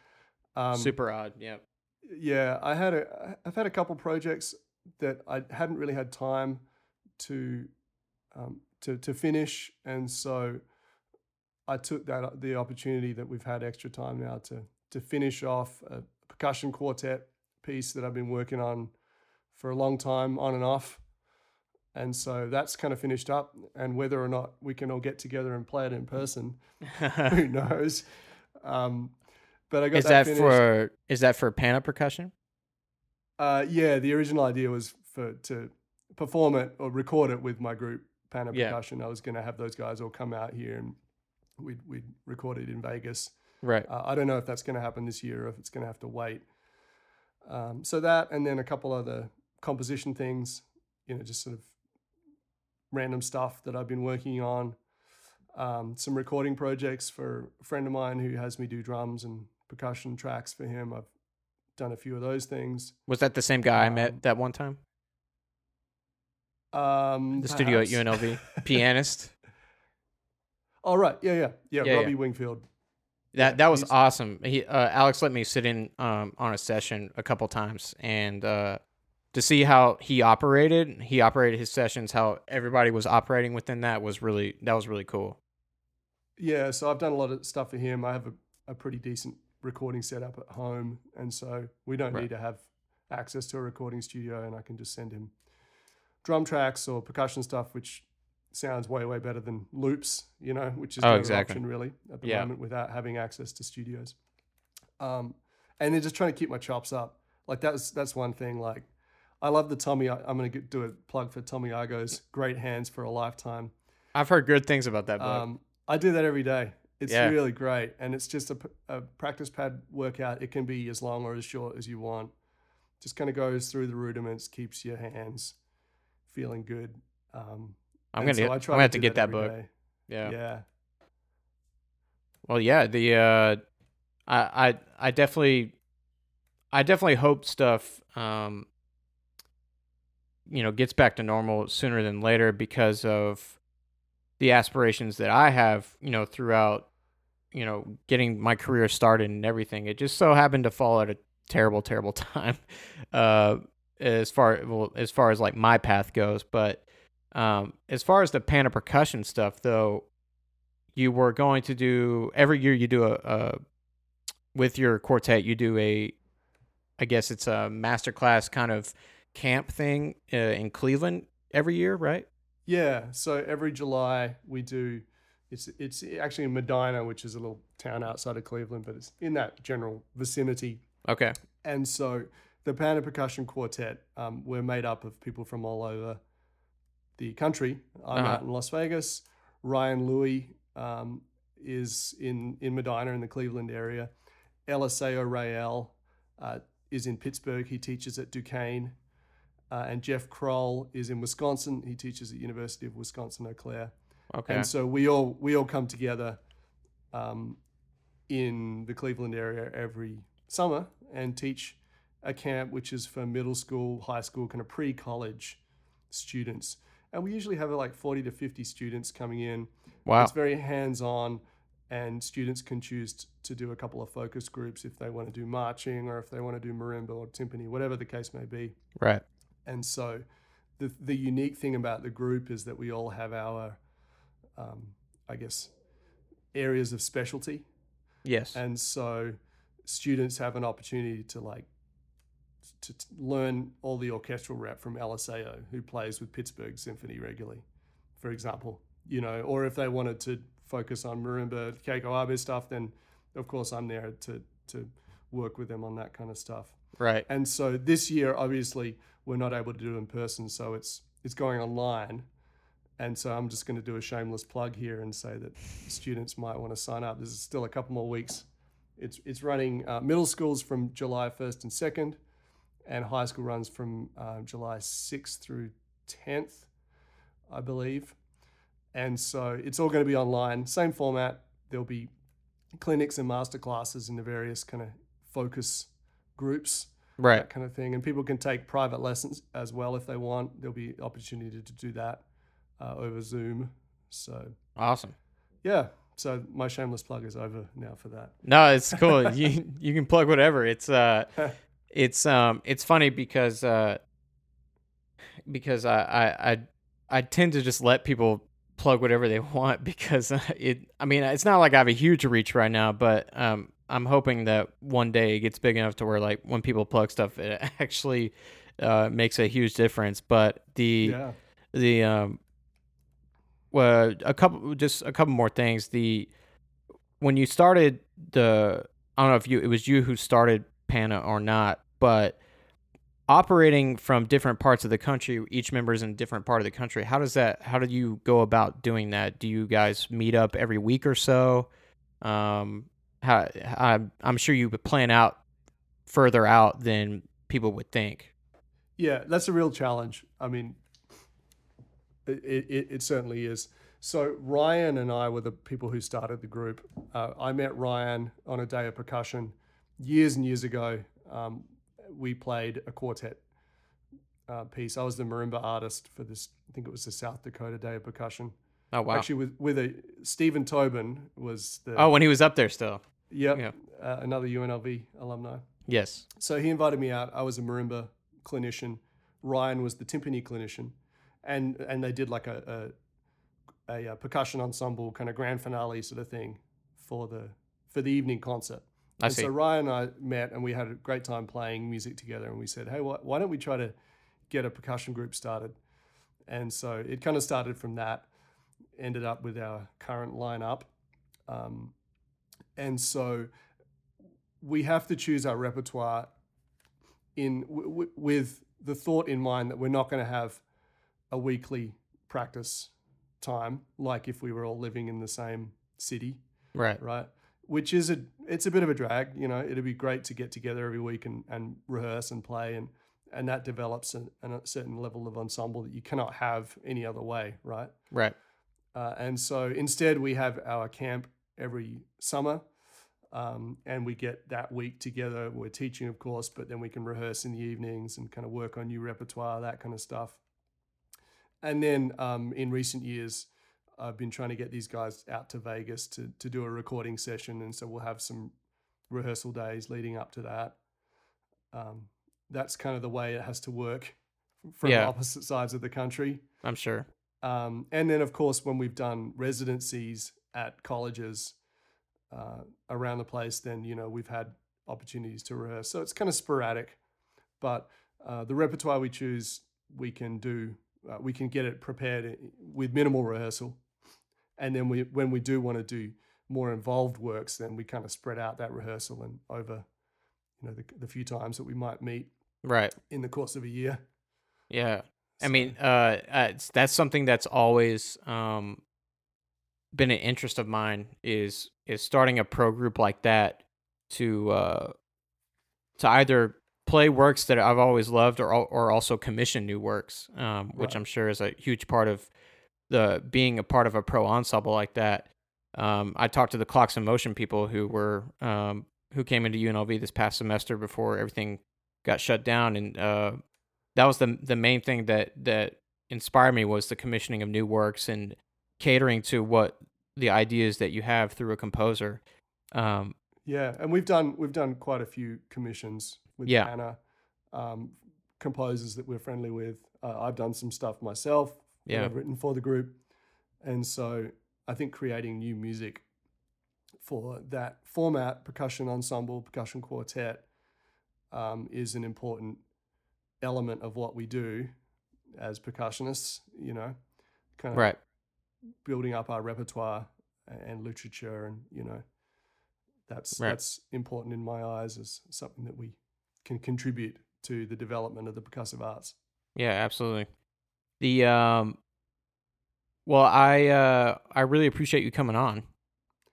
B: Um,
A: Super odd. Yeah.
B: yeah, I had a I've had a couple projects that I hadn't really had time to um, to to finish, and so I took that the opportunity that we've had extra time now to to finish off a percussion quartet piece that I've been working on for a long time, on and off. And so that's kind of finished up. And whether or not we can all get together and play it in person, who knows? Um, but I got
A: is
B: that,
A: that, for is that for pana percussion?
B: Uh, yeah, the original idea was for to perform it or record it with my group Pana
A: Yeah.
B: Percussion. I was going to have those guys all come out here and we'd we'd record it in Vegas.
A: Right.
B: Uh, I don't know if that's going to happen this year or if it's going to have to wait. Um, so that, and then a couple other composition things, you know, just sort of random stuff that I've been working on. Um, some recording projects for a friend of mine who has me do drums and percussion tracks for him. I've done a few of those things.
A: Was that the same guy I
B: Um,
A: met that one time?
B: Um,
A: The studio at. UNLV, pianist.
B: Oh right, yeah, yeah, yeah.
A: Yeah,
B: Robbie
A: yeah.
B: Wingfield.
A: That
B: Yeah,
A: that was awesome. He uh, Alex let me sit in um, on a session a couple times and uh, to see how he operated. He operated his sessions. How everybody was operating within that was really that was really cool.
B: Yeah, so I've done a lot of stuff for him. I have a, a pretty decent recording setup at home, and so we don't
A: Right.
B: need to have access to a recording studio, and I can just send him drum tracks or percussion stuff, which sounds way way better than loops, you know, which is
A: Oh,
B: the other
A: exactly.
B: option really at the
A: Yeah.
B: moment without having access to studios. Um, and then just trying to keep my chops up. Like that's that's one thing. Like I love the Tommy. I'm going to get, do a plug for Tommy Igoe's Great Hands for a Lifetime.
A: I've heard good things about that book.
B: Um, I do that every day. It's
A: Yeah.
B: really great, and it's just a practice pad workout. It can be as long or as short as you want. Just kind of goes through the rudiments, keeps your hands feeling good. Um,
A: I'm gonna
B: so
A: get,
B: I
A: I'm gonna have to
B: do
A: get that
B: every
A: book.
B: day.
A: Yeah.
B: Yeah,
A: Well, yeah. The uh, I I I definitely I definitely hope stuff um you know gets back to normal sooner than later because of the aspirations that I have, you know, throughout you know getting my career started and everything. It just so happened to fall at a terrible, terrible time, uh, as far well as far as like my path goes. But um, as far as the pana percussion stuff, though, you were going to do every year. You do a, a with your quartet. You do a, I guess it's a masterclass kind of camp thing uh, in Cleveland every year, right?
B: yeah. So every July we do. It's it's actually in Medina, which is a little town outside of Cleveland, but it's in that general vicinity.
A: Okay.
B: And so the Pana Percussion Quartet, um, we're made up of people from all over the country. I'm
A: Uh-huh.
B: out in Las Vegas. Ryan Louie um, is in, in Medina in the Cleveland area. Eliseo Rael uh, is in Pittsburgh. He teaches at Duquesne. Uh, and Jeff Kroll is in Wisconsin. He teaches at University of Wisconsin Eau Claire.
A: Okay.
B: And so we all we all come together um, in the Cleveland area every summer and teach a camp which is for middle school, high school, kind of pre-college students. And we usually have like 40 to 50 students coming in.
A: wow.
B: It's very hands-on and students can choose to do a couple of focus groups if they want to do marching or if they want to do marimba or timpani, whatever the case may be.
A: Right.
B: And so the, the unique thing about the group is that we all have our, um, I guess, areas of specialty.
A: Yes.
B: And so students have an opportunity to like, to, to learn all the orchestral rep from Eliseo, who plays with Pittsburgh Symphony regularly, for example. You know, or if they wanted to focus on marimba, Keiko Abe stuff, then of course I'm there to to work with them on that kind of stuff.
A: right.
B: And so this year, obviously, we're not able to do it in person, so it's it's going online. And so I'm just going to do a shameless plug here and say that students might want to sign up. There's still a couple more weeks. It's it's running uh, middle schools from July 1st and 2nd, and high school runs from uh, July 6th through 10th, I believe. And so it's all going to be online, same format. There'll be clinics and master classes in the various kind of focus groups
A: Right.
B: that kind of thing. And people can take private lessons as well if they want. There'll be opportunity to do that uh, over Zoom. So
A: Awesome.
B: yeah, so my shameless plug is over now for that.
A: No, it's cool. you you can plug whatever. It's uh it's um it's funny because uh because I I I, I tend to just let people plug whatever they want because uh, it. I mean, it's not like I have a huge reach right now, but um, I'm hoping that one day it gets big enough to where like when people plug stuff, it actually uh, makes a huge difference. But the
B: Yeah.
A: the um, well, a couple just a couple more things. The when you started the, I don't know if you it was you who started Pana or not, but operating from different parts of the country, each member is in a different part of the country. How does that? How do you go about doing that? Do you guys meet up every week or so? Um, how I'm I'm sure you plan out further out than people would think.
B: Yeah, that's a real challenge. I mean, it, it, it certainly is. So Ryan and I were the people who started the group. Uh, I met Ryan on a day of percussion years and years ago. Um, we played a quartet uh, piece. I was the marimba artist for this. I think it was the South Dakota Day of Percussion.
A: Oh wow!
B: Actually, with with a Stephen Tobin was the
A: oh, when he was up there still.
B: yep,
A: yeah.
B: uh, another UNLV alumni.
A: Yes.
B: So he invited me out. I was a marimba clinician. Ryan was the timpani clinician, and and they did like a a, a, uh percussion ensemble kind of grand finale sort of thing for the for the evening concert.
A: I
B: and
A: see.
B: so Ryan and I met, and we had a great time playing music together. And we said, hey, why, why don't we try to get a percussion group started? And so it kind of started from that. Ended up with our current lineup, um, and so we have to choose our repertoire in w- w- with the thought in mind that we're not going to have a weekly practice time like if we were all living in the same city
A: Right.
B: right which is a it's a bit of a drag you know it'd be great to get together every week and, and rehearse and play and and that develops a, a certain level of ensemble that you cannot have any other way right
A: Right.
B: uh, and so instead, we have our camp every summer. Um, and we get that week together. We're teaching, of course, but then we can rehearse in the evenings and kind of work on new repertoire, that kind of stuff. And then um, in recent years, I've been trying to get these guys out to Vegas to, to do a recording session. And so we'll have some rehearsal days leading up to that. Um, that's kind of the way it has to work from
A: Yeah.
B: opposite sides of the country.
A: I'm sure.
B: Um, and then, of course, when we've done residencies at colleges uh, around the place, then you know we've had opportunities to rehearse. So it's kind of sporadic, but uh, the repertoire we choose, we can do, uh, we can get it prepared with minimal rehearsal, and then we, when we do want to do more involved works, then we kind of spread out that rehearsal and over, you know, the, the few times that we might meet
A: Right.
B: in the course of a year.
A: Yeah. I mean, uh, that's something that's always um, been an interest of mine is is starting a pro group like that to uh, to either play works that I've always loved or or also commission new works, um, which I'm sure is a huge part of the being a part of a pro ensemble like that. Um, I talked to the Clocks in Motion people who were um, who came into UNLV this past semester before everything got shut down, and uh, that was the the main thing that that inspired me was the commissioning of new works and catering to what the ideas that you have through a composer. Um,
B: Yeah, and we've done we've done quite a few commissions with
A: Yeah.
B: Anna, um, composers that we're friendly with. Uh, I've done some stuff myself. That
A: Yeah.
B: I've written for the group, and so I think creating new music for that format, percussion ensemble, percussion quartet, um, is an important element of what we do as percussionists. You know, kind of
A: right.
B: building up our repertoire and literature and you know that's
A: Right.
B: that's important in my eyes as something that we can contribute to the development of the percussive arts
A: Yeah, absolutely. The um, well, I uh, I really appreciate you coming on.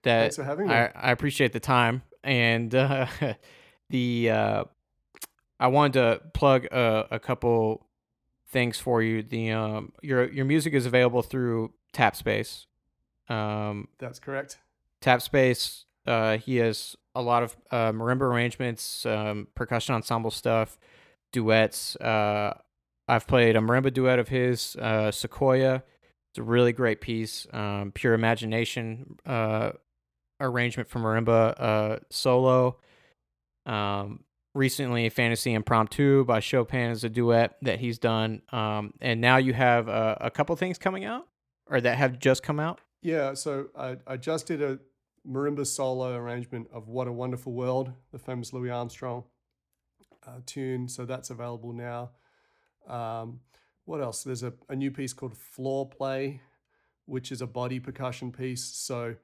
A: That
B: thanks for having me
A: I, I appreciate the time and uh, the uh, I wanted to plug a, a couple things for you. The um, your your music is available through Tapspace. Um,
B: that's correct
A: Tapspace. Uh, he has a lot of uh, marimba arrangements, um, percussion ensemble stuff, duets. Uh, I've played a marimba duet of his, uh, Sequoia. It's a really great piece. Um, Pure Imagination uh, arrangement for marimba uh, solo. Um, recently, Fantasy Impromptu by Chopin is a duet that he's done. Um, and now you have uh, a couple things coming out. or that have just come out?
B: Yeah, so I, I just did a marimba solo arrangement of What a Wonderful World, the famous Louis Armstrong uh, tune. So that's available now. Um, what else? There's a, a new piece called Floor Play, which is a body percussion piece. So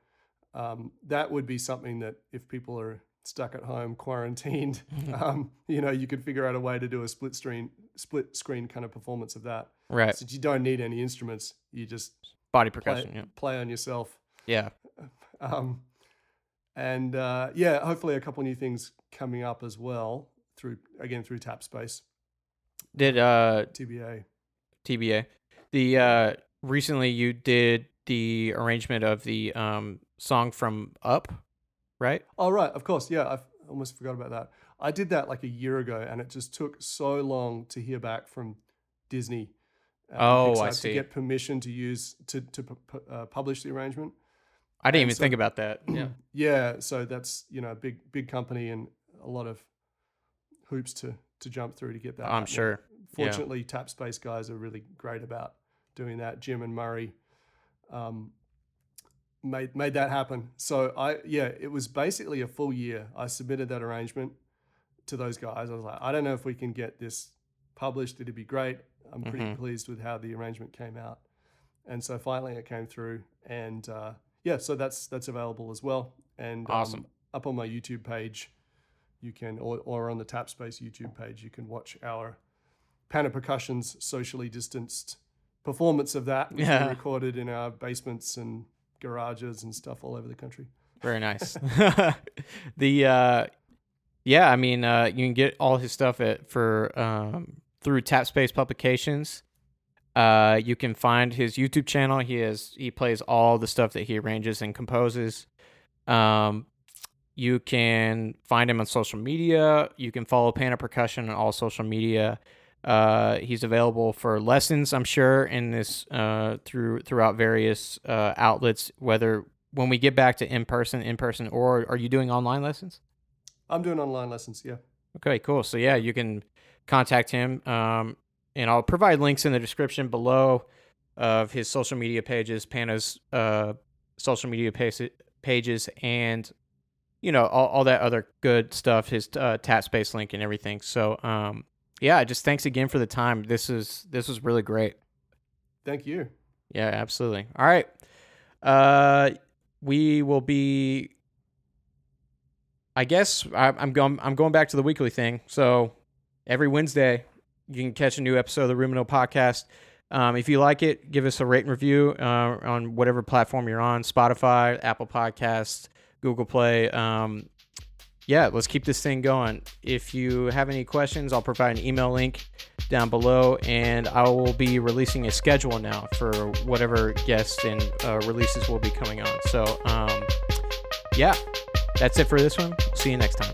B: um, that would be something that if people are stuck at home, quarantined, um, you know, you could figure out a way to do a split screen, split screen kind of performance of that.
A: Right.
B: Since you don't need any instruments, you just
A: Body
B: play,
A: percussion. Yeah.
B: play on yourself.
A: Yeah.
B: Um, and uh, yeah, hopefully a couple new things coming up as well through again through Tapspace
A: Did uh
B: TBA.
A: TBA the uh recently you did the arrangement of the um song from Up, right?
B: Oh right, of course, yeah. I almost forgot about that. I did that like a year ago, and it just took so long to hear back from Disney. uh,
A: Oh, I see.
B: To get permission to use to to uh, publish the arrangement.
A: I didn't
B: And
A: even
B: so-
A: think about that. Yeah.
B: Yeah, so that's you know a big big company and a lot of hoops to to jump through to get that.
A: I'm
B: happening.
A: sure. Yeah.
B: Fortunately, Tapspace guys are really great about doing that. Jim and Murray um, made made that happen. So I yeah, it was basically a full year. I submitted that arrangement to those guys. I was like, I don't know if we can get this published. It'd be great. I'm pretty
A: Mhm.
B: pleased with how the arrangement came out. And so finally, it came through, and uh, yeah, so that's that's available as well. And um,
A: Awesome.
B: up on my YouTube page, you can, or, or on the Tapspace YouTube page, you can watch our Pana Percussions socially distanced performance of that, which
A: Yeah.
B: we recorded in our basements and garages and stuff all over the country.
A: Very nice. the uh yeah, I mean uh you can get all his stuff at for um through Tapspace Publications. Uh you can find his YouTube channel. He has he plays all the stuff that he arranges and composes. Um you can find him on social media. You can follow Pana Percussion on all social media. Uh, he's available for lessons, I'm sure, in this uh, through throughout various uh, outlets. Whether when we get back to in person, in person, or are you doing online lessons?
B: I'm doing online lessons, yeah.
A: Okay, cool. So yeah, you can contact him, um, and I'll provide links in the description below of his social media pages, Pana's uh, social media pages, pages, and you know all, all that other good stuff. His uh, Tapspace link and everything. So um, yeah, just thanks again for the time. This is this was really great.
B: Thank you.
A: Yeah, absolutely. All right. Uh, we will be. I guess I, I'm going. I'm going back to the weekly thing. So every Wednesday, you can catch a new episode of the Rudimental Podcast. Um, if you like it, give us a rate and review uh, on whatever platform you're on: Spotify, Apple Podcasts, Google Play. Um, yeah, let's keep this thing going. If you have any questions, I'll provide an email link down below, and I will be releasing a schedule now for whatever guests and uh, releases will be coming on. So, um, yeah, that's it for this one. See you next time.